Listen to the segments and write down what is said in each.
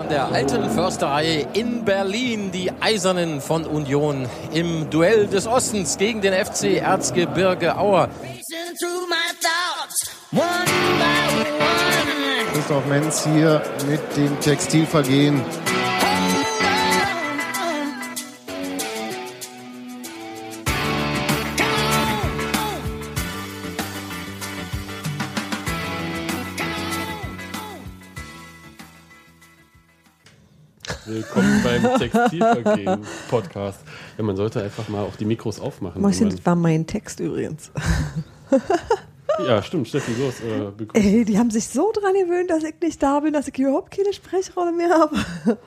An der alten Försterei in Berlin die Eisernen von Union im Duell des Ostens gegen den FC Erzgebirge Aue. Christoph Menz hier mit dem Textilvergehen. Beim Textilvergehen-Podcast. Ja, man sollte einfach mal auch die Mikros aufmachen. Wenn das war mein Text übrigens. ja, stimmt, Steffi, los. Äh, Ey, die haben sich so dran gewöhnt, dass ich nicht da bin, dass ich überhaupt keine Sprechrolle mehr habe.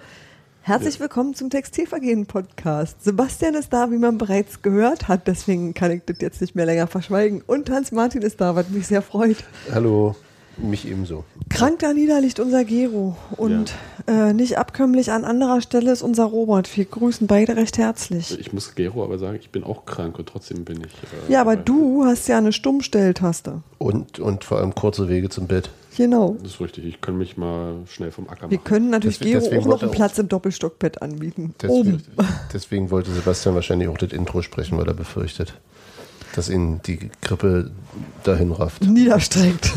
Herzlich willkommen zum Textilvergehen-Podcast. Sebastian ist da, wie man bereits gehört hat, deswegen kann ich das jetzt nicht mehr länger verschweigen. Und Hans-Martin ist da, was mich sehr freut. Hallo, mich ebenso. Krank da nieder liegt unser Gero und äh, nicht abkömmlich an anderer Stelle ist unser Robert. Wir grüßen beide recht herzlich. Ich muss Gero aber sagen, ich bin auch krank und trotzdem bin ich. Äh, Ja, aber du hast ja eine Stummstelltaste. Und, und vor allem kurze Wege zum Bett. Genau. Das ist richtig, ich kann mich mal schnell vom Acker Wir machen. können natürlich Deswegen- Gero deswegen auch noch einen Platz im Doppelstockbett anbieten. Deswegen, Oben. deswegen wollte Sebastian wahrscheinlich auch das Intro sprechen, weil er befürchtet, dass ihn die Grippe dahin rafft. Niederstreckt.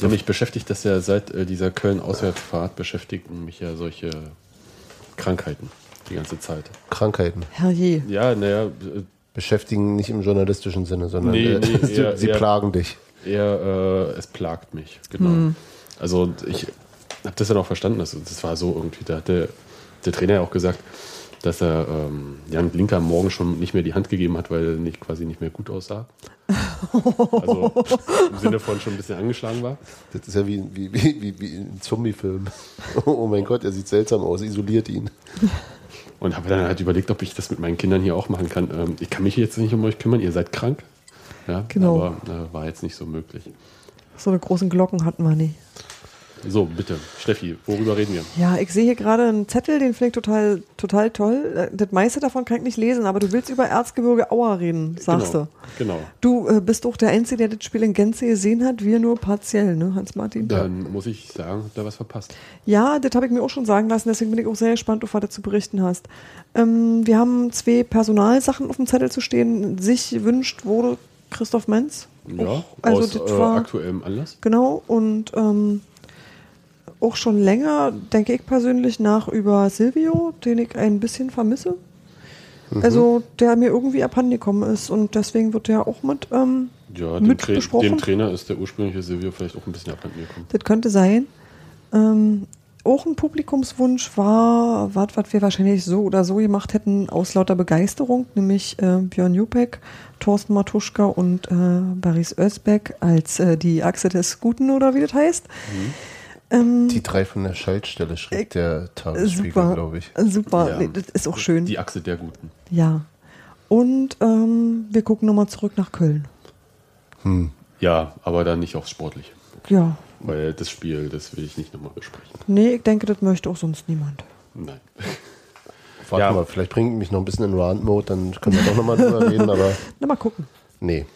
Ja, mich beschäftigt das ja seit äh, dieser Köln-Auswärtsfahrt, beschäftigen mich ja solche Krankheiten die ganze Zeit. Krankheiten Herrje. Ja, naja, äh, beschäftigen nicht im journalistischen Sinne, sondern Nee, äh, nee, sie, eher- sie eher- plagen dich. eher, äh, es plagt mich, genau. Also und ich habe das dann auch verstanden, das, das war so irgendwie, da hat der, der Trainer ja auch gesagt, dass er ähm, Jan Blinker am Morgen schon nicht mehr die Hand gegeben hat, weil er nicht, quasi nicht mehr gut aussah. Also im Sinne von schon ein bisschen angeschlagen war. Das ist ja wie, wie, wie, wie, wie ein Zombie-Film. Oh mein Gott, er sieht seltsam aus, isoliert ihn. Und habe dann halt überlegt, ob ich das mit meinen Kindern hier auch machen kann. Ähm, ich kann mich jetzt nicht um euch kümmern, ihr seid krank. Ja, Genau. Aber äh, war jetzt nicht so möglich. So eine großen Glocken hatten wir nie. So, bitte, Steffi, worüber reden wir? Ja, ich sehe hier gerade einen Zettel, den finde ich total, total toll. Äh, Das meiste davon kann ich nicht lesen, aber du willst über Erzgebirge Aue reden, sagst genau, du. Genau. Du äh, bist auch der Einzige, der das Spiel in Gänze gesehen hat, wir nur partiell, ne, Hans-Martin? Dann muss ich sagen, ihr was verpasst. Ja, das habe ich mir auch schon sagen lassen, deswegen bin ich auch sehr gespannt, was du zu berichten hast. Ähm, wir haben zwei Personalsachen auf dem Zettel zu stehen. Sich wünscht wurde Christoph Menz. Ja, Auch, also aus äh, aktuellem Anlass. Genau, und ähm, auch schon länger denke ich persönlich nach über Silvio, den ich ein bisschen vermisse. Mhm. Also der mir irgendwie abhandengekommen ist und deswegen wird der auch mit, ähm, Ja, dem, mit Tra besprochen. dem Trainer ist der ursprüngliche Silvio vielleicht auch ein bisschen abhanden gekommen. Das könnte sein. Ähm, auch ein Publikumswunsch war, was, was wir wahrscheinlich so oder so gemacht hätten, aus lauter Begeisterung, nämlich äh, Björn Jupek, Thorsten Matuschka und äh, Baris Özbeck als äh, die Achse des Guten oder wie das heißt. Ähm, Die drei von der Schaltstelle schrieb der Tagesspiegel, super, glaube ich. super. Ja. Nee, das ist auch schön. Die Achse der Guten. Ja. Und ähm, wir gucken nochmal zurück nach Köln. Ja, aber dann nicht aufs Sportliche. Ja. Weil das Spiel, das will ich nicht nochmal besprechen. Nee, ich denke, das möchte auch sonst niemand. Nein. Warte Ja. mal, vielleicht bringt mich noch ein bisschen in Rant-Mode, dann können wir doch nochmal drüber reden, aber Na, mal gucken. nee.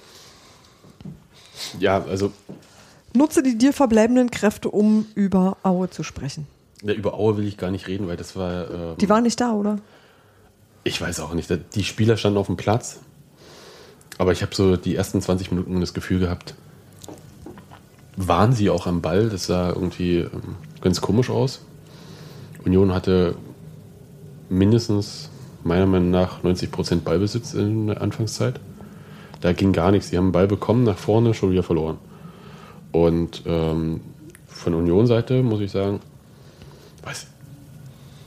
Ja, also Nutze die dir verbleibenden Kräfte, um über Aue zu sprechen. ja, über Aue will ich gar nicht reden, weil das war. ähm, Die waren nicht da, oder? Ich weiß auch nicht. Die Spieler standen auf dem Platz. Aber ich habe so die ersten 20 Minuten das Gefühl gehabt, waren sie auch am Ball. Das sah irgendwie ähm, ganz komisch aus. Union hatte mindestens, meiner Meinung nach, 90% Ballbesitz in der Anfangszeit. Da ging gar nichts. Sie haben den Ball bekommen, nach vorne, schon wieder verloren. Und ähm, von Union-Seite muss ich sagen, weiß,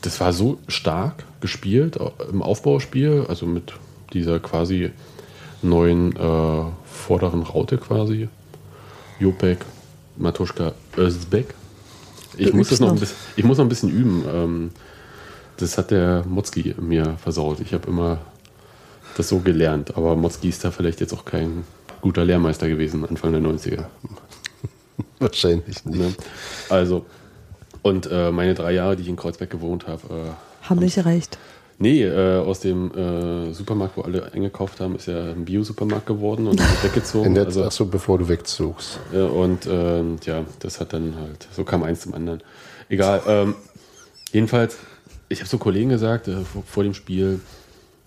das war so stark gespielt au- im Aufbauspiel, also mit dieser quasi neuen äh, vorderen Raute quasi. Jopek, Matuschka, Özbek. Ich muss, das noch ein bisschen, ich muss noch ein bisschen üben. Ähm, das hat der Motzki mir versaut. Ich habe immer das so gelernt. Aber Motzki ist da vielleicht jetzt auch kein guter Lehrmeister gewesen, Anfang der 90er. Wahrscheinlich nicht. Ne? Also, und äh, meine drei Jahre, die ich in Kreuzberg gewohnt habe, äh, Haben nicht gereicht. Nee, äh, aus dem äh, Supermarkt, wo alle eingekauft haben, ist ja ein Bio-Supermarkt geworden und ist weggezogen. In der, also, ach so, bevor du wegzogst. ja, und ähm, ja, das hat dann halt, so kam eins zum anderen. Egal. Ähm, jedenfalls, ich habe so Kollegen gesagt, äh, vor, vor dem Spiel,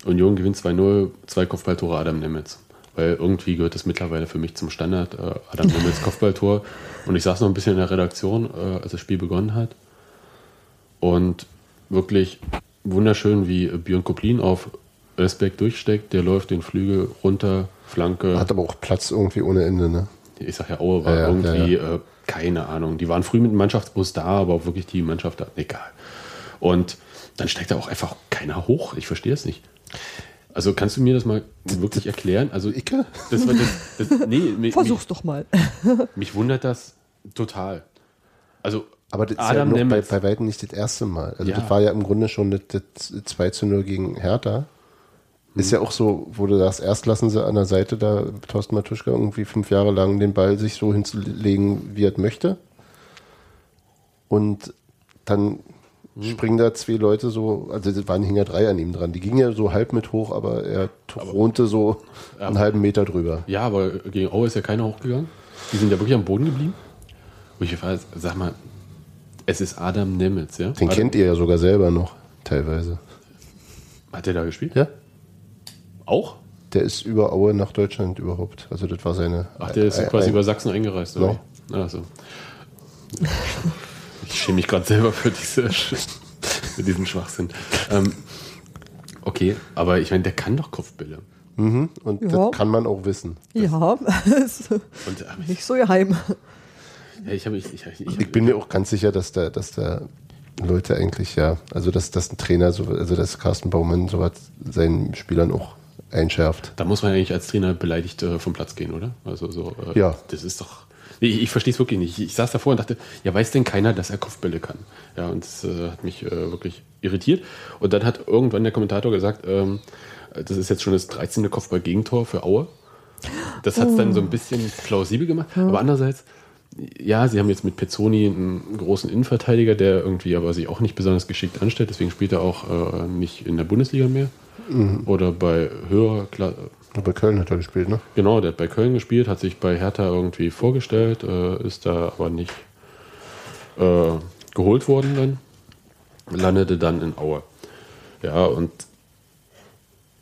Union gewinnt 2-0, zwei Kopfballtore Adam Nemitz. Weil irgendwie gehört das mittlerweile für mich zum Standard. Äh, Adam Nemitz Kopfballtor. Und ich saß noch ein bisschen in der Redaktion, äh, als das Spiel begonnen hat. Und wirklich wunderschön, wie Björn Koplin auf Respekt durchsteckt. Der läuft den Flügel runter, Flanke. Hat aber auch Platz irgendwie ohne Ende, ne? ich sag ja, Aue war Ja, ja, irgendwie, ja, Äh, keine Ahnung. Die waren früh mit dem Mannschaftsbus da, aber auch wirklich die Mannschaft da, egal. Und dann steigt da auch einfach keiner hoch. Ich verstehe es nicht. Also kannst du mir das mal wirklich erklären? Also Icke? das war das, das, nee, mich, Versuch's doch mal. mich wundert das total. Also Aber das ist ja Adam noch bei, bei weitem nicht das erste Mal. Also Ja. das war ja im Grunde schon das, das 2 zu 0 gegen Hertha. Ist ja auch so, wo du sagst, erst lassen sie an der Seite da Thorsten Matuschka irgendwie fünf Jahre lang den Ball sich so hinzulegen, wie er möchte. Und dann springen da zwei Leute so, also das waren hing ja drei an ihm dran. Die gingen ja so halb mit hoch, aber er thronte so einen halben Meter drüber. Ja, aber gegen Aue ist ja keiner hochgegangen. Die sind ja wirklich am Boden geblieben. Und ich frage, sag mal, es ist Adam Nemitz, ja? Den Adam, kennt ihr ja sogar selber noch, teilweise. Hat der da gespielt? Ja? Auch? Der ist über Aue nach Deutschland überhaupt. Also das war seine. Ach, der ist quasi über Sachsen eingereist, oder? Ja. Ach so. Ich schäme mich gerade selber für, diese, für diesen Schwachsinn. Ähm, okay, aber ich meine, der kann doch Kopfbälle. Mhm, und Ja. das kann man auch wissen. Ja, Und äh, nicht so geheim. ja, ich habe ich, ich, ich, Ich bin mir auch ganz sicher, dass da, dass da Leute eigentlich, ja, also dass, dass ein Trainer, so, also dass Carsten Baumann sowas seinen Spielern auch einschärft. Da muss man eigentlich als Trainer beleidigt äh, vom Platz gehen, oder? Also so, äh, Ja. Das ist doch. Ich, ich verstehe es wirklich nicht. Ich, ich saß davor und dachte, ja, weiß denn keiner, dass er Kopfbälle kann? Ja, und das äh, hat mich äh, wirklich irritiert. Und dann hat irgendwann der Kommentator gesagt, ähm, das ist jetzt schon das 13. Kopfball-Gegentor für Aue. Das hat es dann so ein bisschen plausibel gemacht. Aber andererseits, ja, sie haben jetzt mit Pezzoni einen großen Innenverteidiger, der irgendwie aber sich auch nicht besonders geschickt anstellt. Deswegen spielt er auch äh, nicht in der Bundesliga mehr. Oder bei höherer Klasse. Bei Köln hat er gespielt, ne? Genau, der hat bei Köln gespielt, hat sich bei Hertha irgendwie vorgestellt, äh, ist da aber nicht äh, geholt worden dann, landete dann in Aue. Ja, und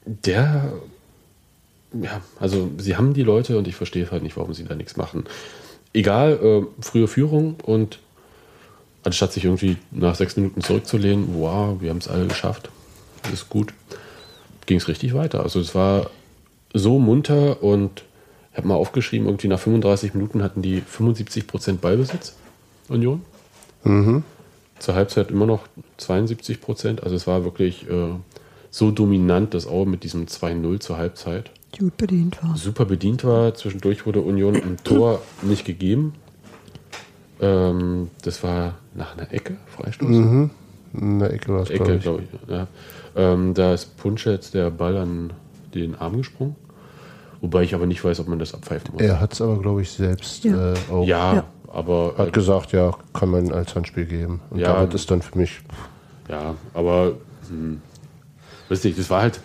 der, ja, also sie haben die Leute und ich verstehe halt nicht, warum sie da nichts machen. Egal, äh, frühe Führung und anstatt sich irgendwie nach sechs Minuten zurückzulehnen, wow, wir haben es alle geschafft, ist gut, ging es richtig weiter. Also es war so munter und ich habe mal aufgeschrieben, irgendwie nach 35 Minuten hatten die 75% Ballbesitz, Union. Zur Halbzeit immer noch 72%. Also es war wirklich äh, so dominant, dass Aue mit diesem 2-0 zur Halbzeit Gut bedient war. super bedient war. Zwischendurch wurde Union ein Tor nicht gegeben. Ähm, das war nach einer Ecke, Freistoß. In der Ecke war es, glaube Ecke, ich. glaube ich. Ja. Ähm, da ist Punschetz der Ball an den Arm gesprungen. Wobei ich aber nicht weiß, ob man das abpfeifen muss. Er hat es aber, glaube ich, selbst Ja. äh, auch. ja, Ja. aber Hat gesagt, ja, kann man als Handspiel geben. Und Ja. damit ist dann für mich, ja, aber hm, weißt du, das war halt,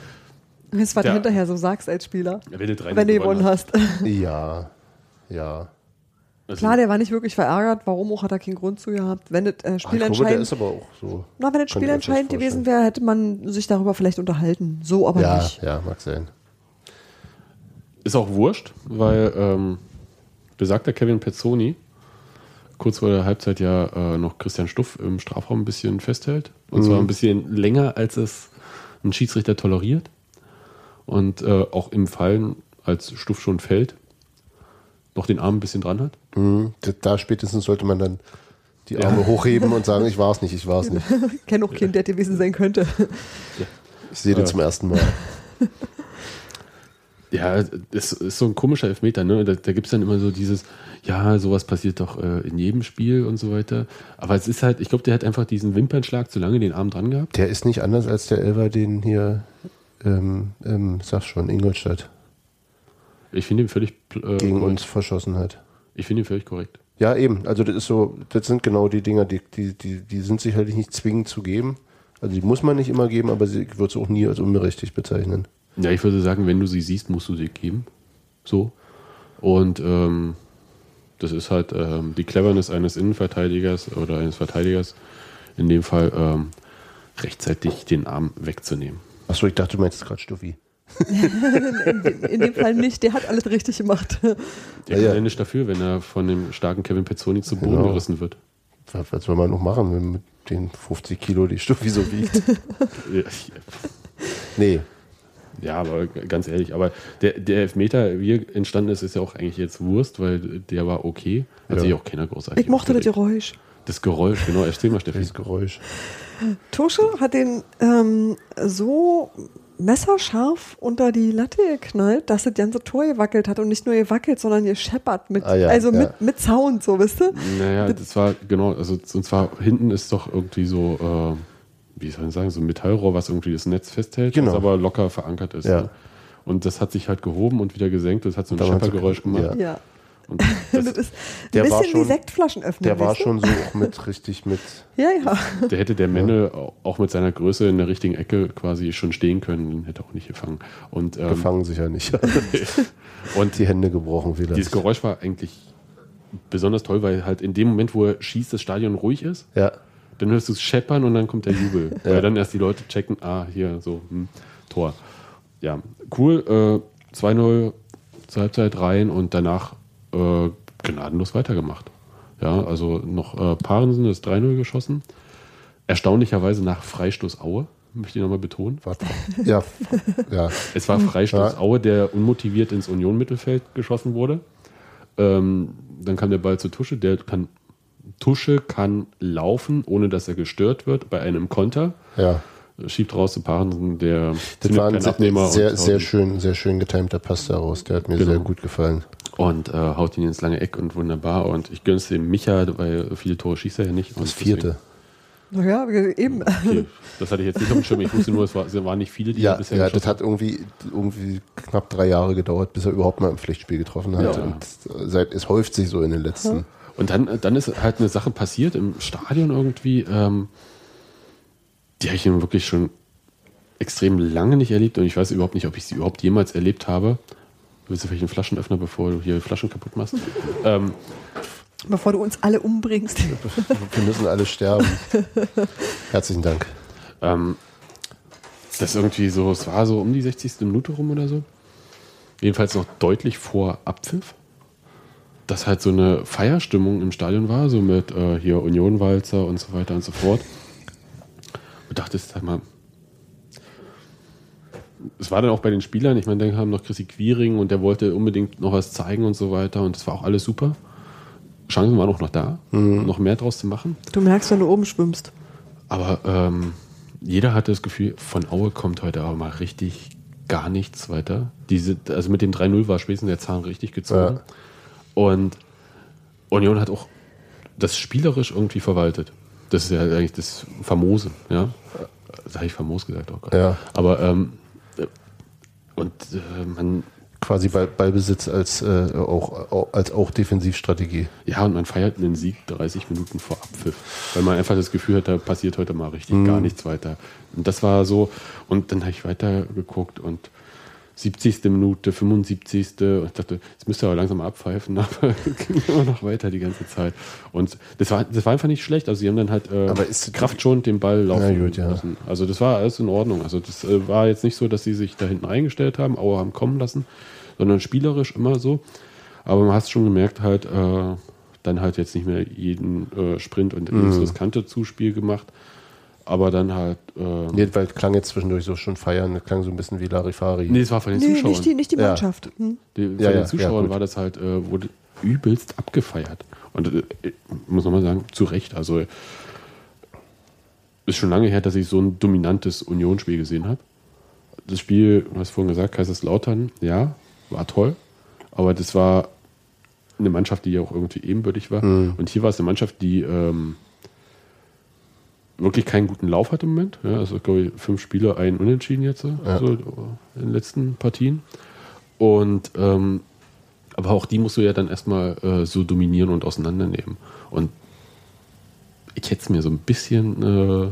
Das, du hinterher so sagst als Spieler, wenn du wenn du gewonnen hast. ja, ja. Also, Klar, der war nicht wirklich verärgert. Warum auch, hat er keinen Grund zu gehabt. Wenn das äh, Ach, ich glaube, der spielentscheidend, ist aber auch so. na, wenn das fast spielentscheidend gewesen wäre, hätte man sich darüber vielleicht unterhalten. So aber Ja, nicht. ja, mag sein. Ist auch wurscht, weil ähm, besagter Kevin Pezzoni kurz vor der Halbzeit ja äh, noch Christian Stuff im Strafraum ein bisschen festhält. Und zwar ein bisschen länger, als es ein Schiedsrichter toleriert. Und äh, auch im Fallen, als Stuff schon fällt, noch den Arm ein bisschen dran hat. Mhm. Da- spätestens sollte man dann die Arme hochheben und sagen, ich war es nicht, ich war es nicht. Ich kenne auch keinen, der gewesen sein könnte. Ich sehe den zum ersten Mal. Ja, das ist so ein komischer Elfmeter, ne? Da, da gibt es dann immer so dieses, ja, sowas passiert doch äh, in jedem Spiel und so weiter. Aber es ist halt, ich glaube, der hat einfach diesen Wimpernschlag zu lange den Arm dran gehabt. Der ist nicht anders als der Elver, den hier, ähm, ähm, sag schon, Ingolstadt Ich finde ihn völlig äh, gegen uns verschossen hat. Ich finde ihn völlig korrekt. Ja, eben. Also das ist so, das sind genau die Dinger, die, die, die, die sind sicherlich nicht zwingend zu geben. Also die muss man nicht immer geben, aber sie wird es auch nie als unberechtigt bezeichnen. Ja, ich würde sagen, wenn du sie siehst, musst du sie geben. So. Und ähm, Das ist halt ähm, die Cleverness eines Innenverteidigers oder eines Verteidigers, in dem Fall ähm, rechtzeitig den Arm wegzunehmen. Achso, ich dachte, du meinst gerade Stuffi. in, dem, in dem Fall nicht, der hat alles richtig gemacht. Der Ja, kann ja. ja nicht dafür, wenn er von dem starken Kevin Pezzoni zu Boden Genau. gerissen wird. Was, was soll man noch machen, wenn mit den 50 Kilo die Stuffi so wiegt? nee, Ja, aber ganz ehrlich, aber der, der Elfmeter, wie er entstanden ist, ist ja auch eigentlich jetzt Wurst, weil der war okay. Hat Ja. sich auch keiner großartig Ich mochte das. Geräusch. Das Geräusch, genau. Erzähl mal, Steffi. dieses Geräusch. Tusche hat den ähm, so messerscharf unter die Latte geknallt, dass das ganze Tor gewackelt hat und nicht nur gewackelt, sondern gescheppert mit, Ah ja, also ja. mit, mit Sound, so wisst ihr? Naja, das war, genau, also und zwar hinten ist doch irgendwie so, äh, wie soll man sagen, so ein Metallrohr, was irgendwie das Netz festhält, Genau. was aber locker verankert ist. Ja. Ne? Und das hat sich halt gehoben und wieder gesenkt. Das hat so ein Scheppergeräusch gemacht. Ja. Und Das, das, ist ein Der war bisschen schon- wie Sektflaschen öffnen. Der war schon so auch mit richtig mit. Ja, ja. der hätte der Menne auch mit seiner Größe in der richtigen Ecke quasi schon stehen können, den hätte er auch nicht gefangen. Und, ähm, Gefangen sicher nicht. und die Hände gebrochen wieder. dieses Geräusch war eigentlich besonders toll, weil halt in dem Moment, wo er schießt, das Stadion ruhig ist. Ja, Dann hörst du es scheppern und dann kommt der Jubel. Weil dann erst die Leute checken, ah, hier, so, hm, Tor. Ja, cool. Äh, 2-0 zur Halbzeit rein und danach äh, gnadenlos weitergemacht. Ja, also noch äh, Parensen ist 3-0 geschossen. Erstaunlicherweise nach Freistoß Aue, möchte ich nochmal betonen. war ja, ja. Es war Freistoß. Aue, der unmotiviert ins Union-Mittelfeld geschossen wurde. Ähm, dann kam der Ball zu Tusche. Der kann, Tusche kann laufen, ohne dass er gestört wird bei einem Konter. ja. Schiebt raus zu Parensen, der Das war ein Abnehmer sehr, sehr schön, sehr schön getimter Pass daraus. Der hat mir Genau. sehr gut gefallen. Und äh, haut ihn ins lange Eck und wunderbar. Und ich gönne es dem Micha, weil viele Tore schießt er ja nicht. Und Das vierte. Naja, eben. Okay, das hatte ich jetzt nicht auf dem Schirm. Ich wusste nur, es, war, es waren nicht viele, die Ja, er bisher ja das hat irgendwie, irgendwie knapp drei Jahre gedauert, bis er überhaupt mal im Pflichtspiel getroffen hat. Ja. Und seit, es häuft sich so in den letzten. Und dann, dann ist halt eine Sache passiert im Stadion irgendwie, ähm, die habe ich nun wirklich schon extrem lange nicht erlebt und ich weiß überhaupt nicht, ob ich sie überhaupt jemals erlebt habe. Willst du vielleicht einen Flaschenöffner, bevor du hier Flaschen kaputt machst? ähm, Bevor du uns alle umbringst. Wir müssen alle sterben. Herzlichen Dank. ähm, das irgendwie so, es war so um die 60. Minute rum oder so. Jedenfalls noch deutlich vor Abpfiff. Dass halt so eine Feierstimmung im Stadion war, so mit äh, hier Unionwalzer und so weiter und so fort. Und dachte, sag mal, es war dann auch bei den Spielern, ich meine, dann haben noch Chrissy Quiring und der wollte unbedingt noch was zeigen und so weiter und das war auch alles super. Chancen waren auch noch da, noch mehr draus zu machen. Du merkst, wenn du oben schwimmst. Aber ähm, jeder hatte das Gefühl, von Aue kommt heute aber mal richtig gar nichts weiter. Diese, also mit dem 3-0 war spätestens der Zahn richtig gezogen. Ja. Und Union hat auch das spielerisch irgendwie verwaltet. Das ist ja eigentlich das Famose, ja. Das habe ich famos gesagt, oh Gott. Ja. Aber ähm, äh, und äh, man, Quasi Ball, Ballbesitz als, äh, auch, als auch Defensivstrategie. ja, und man feiert einen Sieg 30 Minuten vor Abpfiff, weil man einfach das Gefühl hat, da passiert heute mal richtig Mhm. gar nichts weiter. Und das war so, und dann habe ich weiter geguckt und 70. Minute, 75. Und ich dachte, jetzt müsste aber langsam abpfeifen, aber ging immer noch weiter die ganze Zeit. Und das war, das war einfach nicht schlecht. Also sie haben dann halt äh, Aber ist- kraftschonend den Ball laufen gut, ja. lassen. Also das war alles in Ordnung. Also das äh, war jetzt nicht so, dass sie sich da hinten eingestellt haben, Aue haben kommen lassen, sondern spielerisch immer so. Aber man hat schon gemerkt, halt, äh, dann halt jetzt nicht mehr jeden äh, Sprint und Mhm. riskante Zuspiel gemacht. Aber dann halt. Äh, Nee, weil klang jetzt zwischendurch so schon feiern, das klang so ein bisschen wie Larifari. nee, es war von den Nee, Zuschauern. nicht die, nicht die Ja. Mannschaft. Hm. Die, von Ja, den ja, Zuschauern ja, war das halt, äh, wurde übelst abgefeiert. Und äh, ich muss nochmal sagen, zu Recht. Also ist schon lange her, dass ich so ein dominantes Unionsspiel gesehen habe. Das Spiel, du hast vorhin gesagt, Kaiserslautern, ja, war toll. Aber das war eine Mannschaft, die ja auch irgendwie ebenbürtig war. Mhm. Und hier war es eine Mannschaft, die ähm, wirklich keinen guten Lauf hat im Moment. Ja, also, glaube ich, fünf Spiele, ein Unentschieden jetzt, Ja. so in den letzten Partien. Und ähm, aber auch die musst du ja dann erstmal äh, so dominieren und auseinandernehmen. Und ich hätte es mir so ein bisschen äh,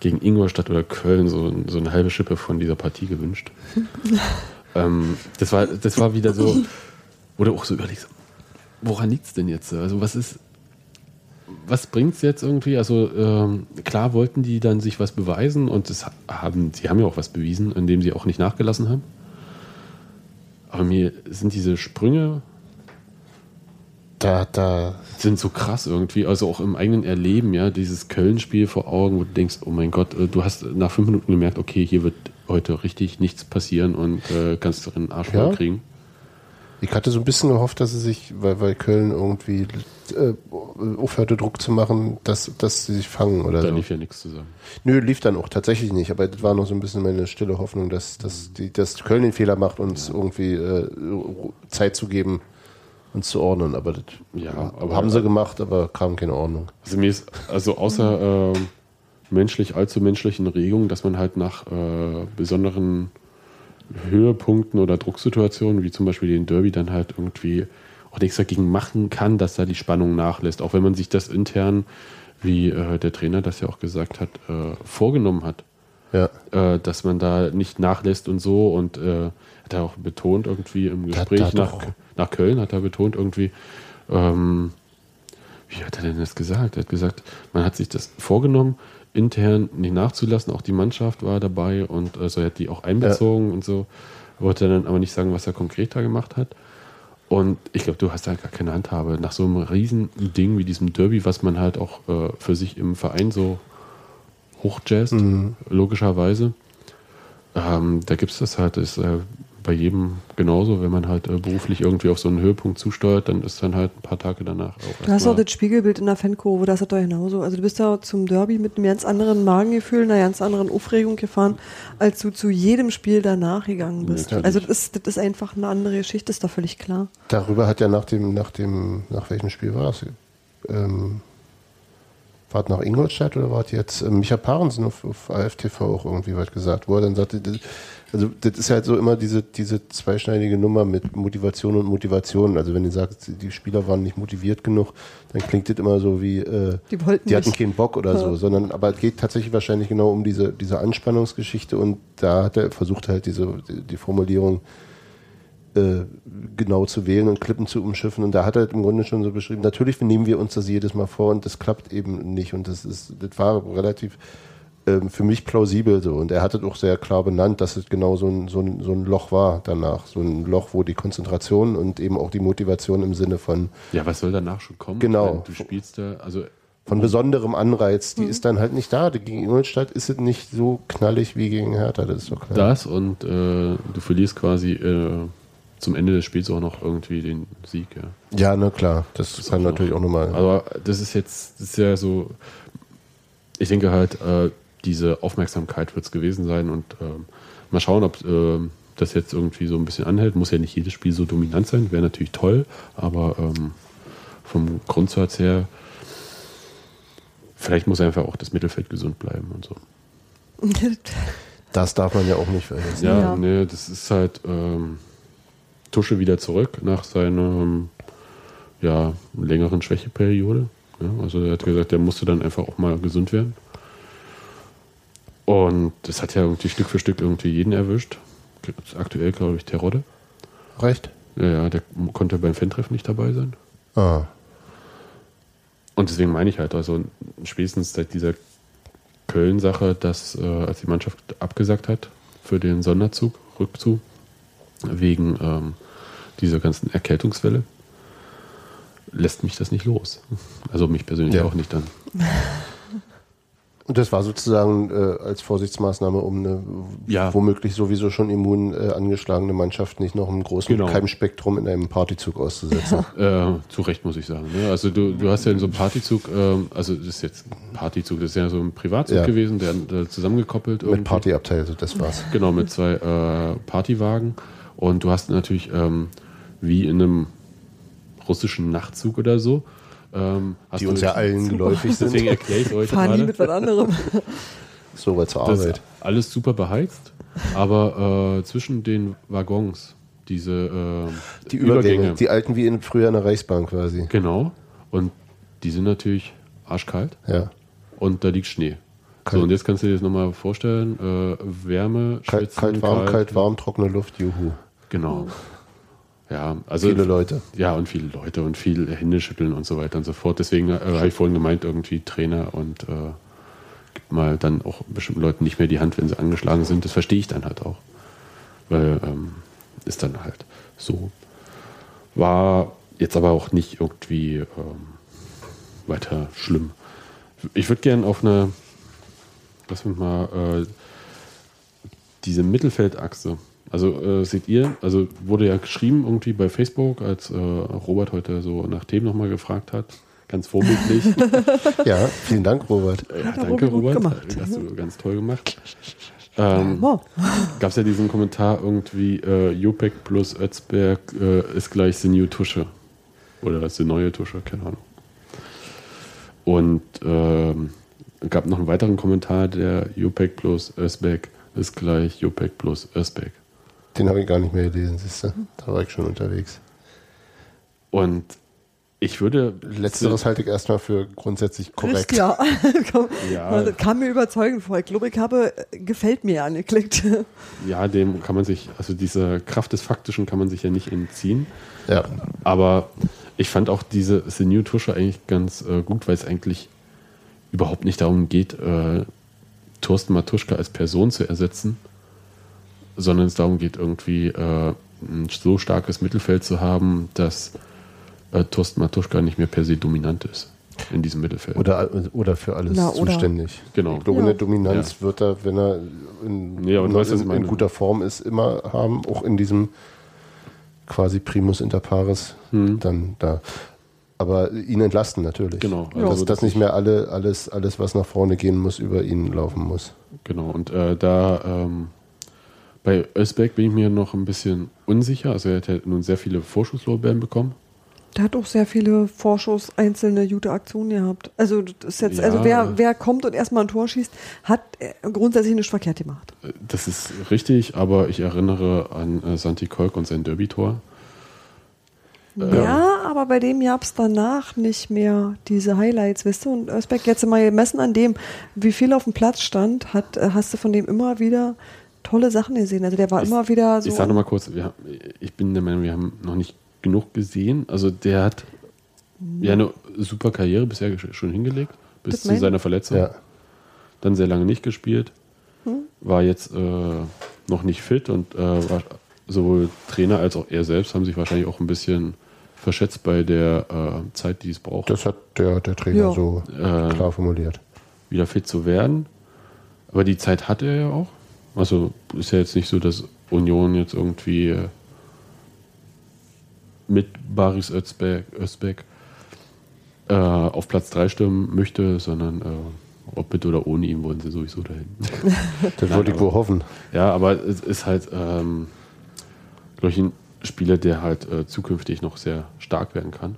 gegen Ingolstadt oder Köln so, so eine halbe Schippe von dieser Partie gewünscht. ähm, das, war, das war wieder so, du auch so überlegst, woran liegt es denn jetzt? Also was ist, was bringt es jetzt irgendwie? Also ähm, klar wollten die dann sich was beweisen und das haben, sie haben ja auch was bewiesen, indem sie auch nicht nachgelassen haben. Aber mir sind diese Sprünge Da, da, sind so krass irgendwie, also auch im eigenen Erleben, ja, dieses Köln-Spiel vor Augen, wo du denkst, oh mein Gott, äh, du hast nach fünf Minuten gemerkt, okay, hier wird heute richtig nichts passieren und äh, kannst du den Arsch Ja. kriegen. Ich hatte so ein bisschen gehofft, dass sie sich, weil, weil Köln irgendwie äh, aufhörte, Druck zu machen, dass, dass sie sich fangen oder Da so. lief ja nichts zusammen. Nö, lief dann auch tatsächlich nicht, aber das war noch so ein bisschen meine stille Hoffnung, dass, dass, die, dass Köln den Fehler macht, uns irgendwie äh, Zeit zu geben, uns zu ordnen. Aber das Ja, aber- haben sie gemacht, aber kam keine Ordnung. Also mir ist, also außer äh, menschlich, allzu menschlichen Regungen, dass man halt nach äh, besonderen Höhepunkten oder Drucksituationen, wie zum Beispiel den Derby, dann halt irgendwie auch nichts dagegen machen kann, dass da die Spannung nachlässt. Auch wenn man sich das intern, wie äh, der Trainer das ja auch gesagt hat, äh, vorgenommen hat. Ja. Äh, dass man da nicht nachlässt und so und äh, hat er auch betont irgendwie im Da- Gespräch da nach, doch. nach Köln, hat er betont irgendwie, ähm, wie hat er denn das gesagt? Er hat gesagt, man hat sich das vorgenommen, intern nicht nachzulassen, auch die Mannschaft war dabei und also er hat die auch einbezogen und so, wollte dann aber nicht sagen, was er konkret da gemacht hat. Und ich glaube, du hast da gar keine Handhabe. Nach so einem riesen Ding wie diesem Derby, was man halt auch äh, für sich im Verein so hochjazzt, logischerweise. Ähm, da gibt es das halt, ist äh, bei jedem genauso, wenn man halt äh, beruflich irgendwie auf so einen Höhepunkt zusteuert, dann ist dann halt ein paar Tage danach auch Du hast auch das Spiegelbild in der Fankurve, das ist doch genauso. Also du bist da zum Derby mit einem ganz anderen Magengefühl, einer ganz anderen Aufregung gefahren, als du zu jedem Spiel danach gegangen bist. Natürlich. Also das ist, das ist einfach eine andere Geschichte, ist doch völlig klar. Darüber hat ja nach dem, nach dem, nach welchem Spiel war es? Ähm, war es nach Ingolstadt oder war es jetzt äh, Micha Parensen auf, auf AFTV auch irgendwie was gesagt, wo er dann sagte, das, also das ist halt so immer diese, diese zweischneidige Nummer mit Motivation und Motivation. Also wenn ihr sagt, die Spieler waren nicht motiviert genug, dann klingt das immer so wie, äh, Die wollten die hatten nicht. keinen Bock oder so, Ja. sondern aber es geht tatsächlich wahrscheinlich genau um diese, diese Anspannungsgeschichte und da hat er versucht halt diese, die, die Formulierung äh, genau zu wählen und Klippen zu umschiffen. Und da hat er halt im Grunde schon so beschrieben, natürlich nehmen wir uns das jedes Mal vor und das klappt eben nicht. Und das ist, das war relativ ähm, für mich plausibel so. Und er hat es auch sehr klar benannt, dass es genau so ein, so, ein, so ein Loch war danach. So ein Loch, wo die Konzentration und eben auch die Motivation im Sinne von, Ja, was soll danach schon kommen? Genau. Du spielst da, also von besonderem Anreiz, die ist dann halt nicht da. Gegen Ingolstadt ist es nicht so knallig wie gegen Hertha, das ist doch klar. das und äh, du verlierst quasi äh, zum Ende des Spiels auch noch irgendwie den Sieg, ja. Ja, na klar, das, kann auch natürlich auch nochmal. Aber das ist jetzt, das ist ja so, ich denke halt, äh, diese Aufmerksamkeit wird es gewesen sein und ähm, mal schauen, ob ähm, das jetzt irgendwie so ein bisschen anhält. Muss ja nicht jedes Spiel so dominant sein, wäre natürlich toll, aber ähm, vom Grundsatz her, vielleicht muss einfach auch das Mittelfeld gesund bleiben und so. Das darf man ja auch nicht vergessen. Ja, Ja. nee, das ist halt ähm, Tusche wieder zurück nach seiner ähm, ja, längeren Schwächeperiode. Ja, also er hat gesagt, er musste dann einfach auch mal gesund werden. Und das hat ja irgendwie Stück für Stück irgendwie jeden erwischt. Aktuell, glaube ich, Terodde. Recht? Ja, ja, der konnte beim Fan-Treffen nicht dabei sein. Ah. Und deswegen meine ich halt, also spätestens seit dieser Köln-Sache, dass äh, als die Mannschaft abgesagt hat für den Sonderzug, Rückzug, wegen ähm, dieser ganzen Erkältungswelle, lässt mich das nicht los. Also mich persönlich Ja. auch nicht dann. Und das war sozusagen äh, als Vorsichtsmaßnahme, um eine Ja. womöglich sowieso schon immun äh, angeschlagene Mannschaft nicht noch im großen Genau. Keimspektrum in einem Partyzug auszusetzen. Äh, zu Recht muss ich sagen. Ne? Also du, du hast ja in so einem Partyzug, ähm, also das ist jetzt ein Partyzug, das ist ja so ein Privatzug Ja. gewesen, der äh, zusammengekoppelt Mit irgendwie. Partyabteil, so das war's. Genau, mit zwei äh, Partywagen. Und du hast natürlich, ähm, wie in einem russischen Nachtzug oder so, ähm, Die uns ja allen geläufig sind. Deswegen erkläre ich euch Fahren die gerade. mit was anderem. So weit zur Das Arbeit. ist alles super beheizt, aber äh, zwischen den Waggons, diese äh, Die Übergänge, die alten wie in, früher in der Reichsbahn quasi. Genau. Und die sind natürlich arschkalt Ja. und da liegt Schnee. Kalt. So, und jetzt kannst du dir das nochmal vorstellen, äh, Wärme, Kalt, Schwitzen, kalt, warm, kalt, warm, trockene Luft, juhu. Genau. Ja, also Viele Leute. Ja, und viele Leute und viel Händeschütteln und so weiter und so fort. Deswegen äh, habe ich vorhin gemeint, irgendwie Trainer und äh, gibt mal dann auch bestimmten Leuten nicht mehr die Hand, wenn sie angeschlagen sind. Das verstehe ich dann halt auch. Weil ähm, ist dann halt so. War jetzt aber auch nicht irgendwie ähm, weiter schlimm. Ich würde gerne auf eine, lass mich mal, äh, diese Mittelfeldachse. Also äh, seht ihr, also wurde ja geschrieben irgendwie bei Facebook, als äh, Robert heute so nach Themen nochmal gefragt hat. Ganz vorbildlich. Ja, vielen Dank, Robert. ja, Hat der danke, Robby gut Robert. gemacht. Hast du ganz toll gemacht. Ähm, Wow. Gab es ja diesen Kommentar irgendwie, äh, Jopek plus Özberg äh, ist gleich die New Tusche. Oder ist die neue Tusche, keine Ahnung. Und ähm, gab noch einen weiteren Kommentar, der Jopek plus Özberg ist gleich Jopek plus Özberg. Den habe ich gar nicht mehr gelesen, siehst du? Da war ich schon unterwegs. Und ich würde. Letzteres halte ich erstmal für grundsätzlich korrekt. Ja. Komm, Ja. Kam mir überzeugend vor. Ich glaube, ich habe äh, gefällt mir angeklickt. Ja, dem kann man sich, also dieser Kraft des Faktischen kann man sich ja nicht entziehen. Ja, Aber ich fand auch diese The New Tusche eigentlich ganz äh, gut, weil es eigentlich überhaupt nicht darum geht, äh, Thorsten Matuschka als Person zu ersetzen, sondern es darum geht, irgendwie äh, ein so starkes Mittelfeld zu haben, dass äh, Thorsten Matuschka nicht mehr per se dominant ist in diesem Mittelfeld. oder, oder für alles Na, oder- zuständig. Genau. Ich glaube, Ja. eine Dominanz wird er, wenn er in, Ja, du weißt, in, in guter Form ist, immer haben, auch in diesem quasi Primus inter pares, dann da. Aber ihn entlasten natürlich. Genau. Dass, Also dass nicht mehr alle, alles, alles, was nach vorne gehen muss, über ihn laufen muss. Genau, und äh, da ähm, bei Özbeck bin ich mir noch ein bisschen unsicher. Also er hat ja nun sehr viele Vorschusslorbeeren bekommen. Der hat auch sehr viele Vorschuss, einzelne gute Aktionen gehabt. Also das ist jetzt, Ja. also wer, wer kommt und erstmal ein Tor schießt, hat äh, grundsätzlich nicht verkehrt gemacht. Äh, Das ist richtig, aber ich erinnere an äh, Santi Kolk und sein Derby-Tor. Ja, aber bei dem gab es danach nicht mehr diese Highlights, weißt du? Und Özbeck jetzt mal gemessen an dem, wie viel auf dem Platz stand, hat, äh, hast du von dem immer wieder tolle Sachen gesehen. Also der war Ich- immer wieder so. Ich sage nochmal kurz, wir, haben- ich bin der Meinung, wir haben noch nicht genug gesehen. Also der hat ja eine super Karriere bisher schon hingelegt, bis Das zu seiner Verletzung. Ja. Dann sehr lange nicht gespielt. War jetzt äh, noch nicht fit und äh, war, sowohl Trainer als auch er selbst haben sich wahrscheinlich auch ein bisschen verschätzt bei der äh, Zeit, die es braucht, Das hat der, der Trainer Ja. so Äh, klar formuliert. wieder fit zu werden. Aber die Zeit hat er ja auch. Also ist ja jetzt nicht so, dass Union jetzt irgendwie äh, mit Baris Özbeck, Özbeck äh, auf Platz 3 stürmen möchte, sondern äh, ob mit oder ohne ihn wollen sie sowieso dahin. Das wollte ich wohl hoffen. ja, aber es ist halt, ähm, glaube ich, ein Spieler, der halt äh, zukünftig noch sehr stark werden kann.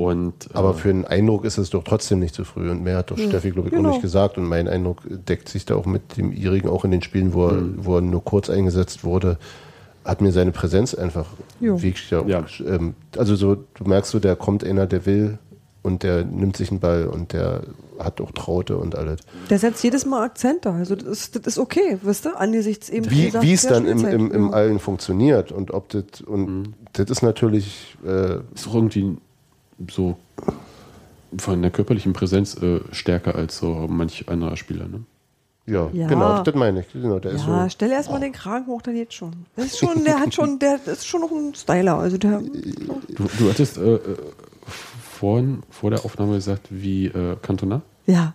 Und, äh, Aber für einen Eindruck ist es doch trotzdem nicht zu früh. Und mehr hat doch Steffi, glaube ich, genau. auch nicht gesagt. Und mein Eindruck deckt sich da auch mit dem ihrigen, auch in den Spielen, wo er, wo er nur kurz eingesetzt wurde, hat mir seine Präsenz einfach wiegt ja. Ja. Ähm, also so, du merkst so, der kommt einer, der will und der nimmt sich einen Ball und der hat auch Traute und alles. Der setzt jedes Mal Akzente. Also das ist, das ist okay, wisst ihr? Angesichts eben Wie, gesagt, wie es dann im, im, im Ja. Allen funktioniert und ob das und das ist natürlich äh, ist irgendwie so von der körperlichen Präsenz äh, stärker als so manch anderer Spieler. Ne? ja, Ja. genau, das meine ich. Genau, der ist Ja, so. stell erstmal den Kragen hoch, dann jetzt schon. Das ist schon, der hat schon, der ist schon noch ein Styler. Also der, Du, du hattest äh, äh, vorhin vor der Aufnahme gesagt, wie äh, Cantona? ja.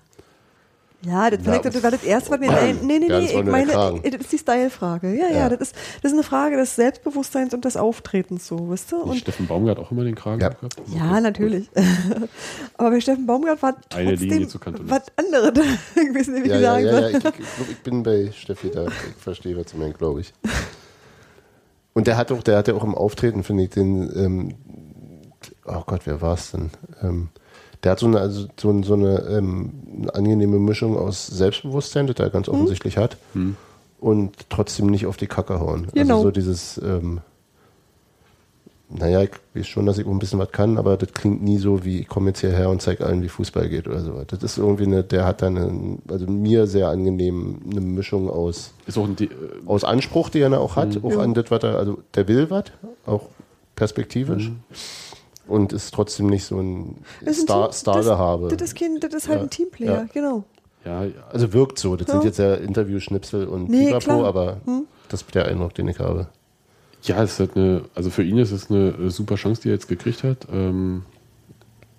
Ja, das, Ja. ja. das war das erste, was mir ein. Nee, nee, Ja, nee, ich meine, Kragen. das ist die Style-Frage. Ja, ja, Ja. das, ist, das ist eine Frage des Selbstbewusstseins und des Auftretens, so, weißt du? Und, Steffen Baumgart auch immer den Kragen Ja. gehabt? ja, natürlich. Aber bei Steffen Baumgart war Eine trotzdem Linie zu Cantona. was anderes. nicht, wie Ja, ich ja, sagen ja, ja, ich, ich, glaub, ich bin bei Steffi da. Ich verstehe, was du meinst, glaube ich. Und der hat auch, der hat ja auch im Auftreten, finde ich, den, ähm, oh Gott, wer war es denn? Ähm, der hat so eine, also so, so eine, ähm, eine angenehme Mischung aus Selbstbewusstsein, das er ganz Mhm. offensichtlich hat, und trotzdem nicht auf die Kacke hauen. Genau. Also so dieses, ähm, naja, ich weiß schon, dass ich auch ein bisschen was kann, aber das klingt nie so wie, ich komme jetzt hierher und zeige allen, wie Fußball geht oder so. Das ist irgendwie eine, der hat dann, also mir sehr angenehm, eine Mischung aus, ein, äh, aus Anspruch, den er auch hat, auch Ja. an das, was er, also der will was, auch perspektivisch. Mhm. Und ist trotzdem nicht so ein Das ist ein Star, Team- Stargehabe. Das, das, ist kein, das ist halt Ja. ein Teamplayer, Ja. genau. Ja, Also wirkt so. Das sind Ja. jetzt ja Interview-Schnipsel und Nee, Pipapo, klar. aber das ist der Eindruck, den ich habe. Ja, es ist halt eine, also für ihn ist es eine äh, super Chance, die er jetzt gekriegt hat. Ähm,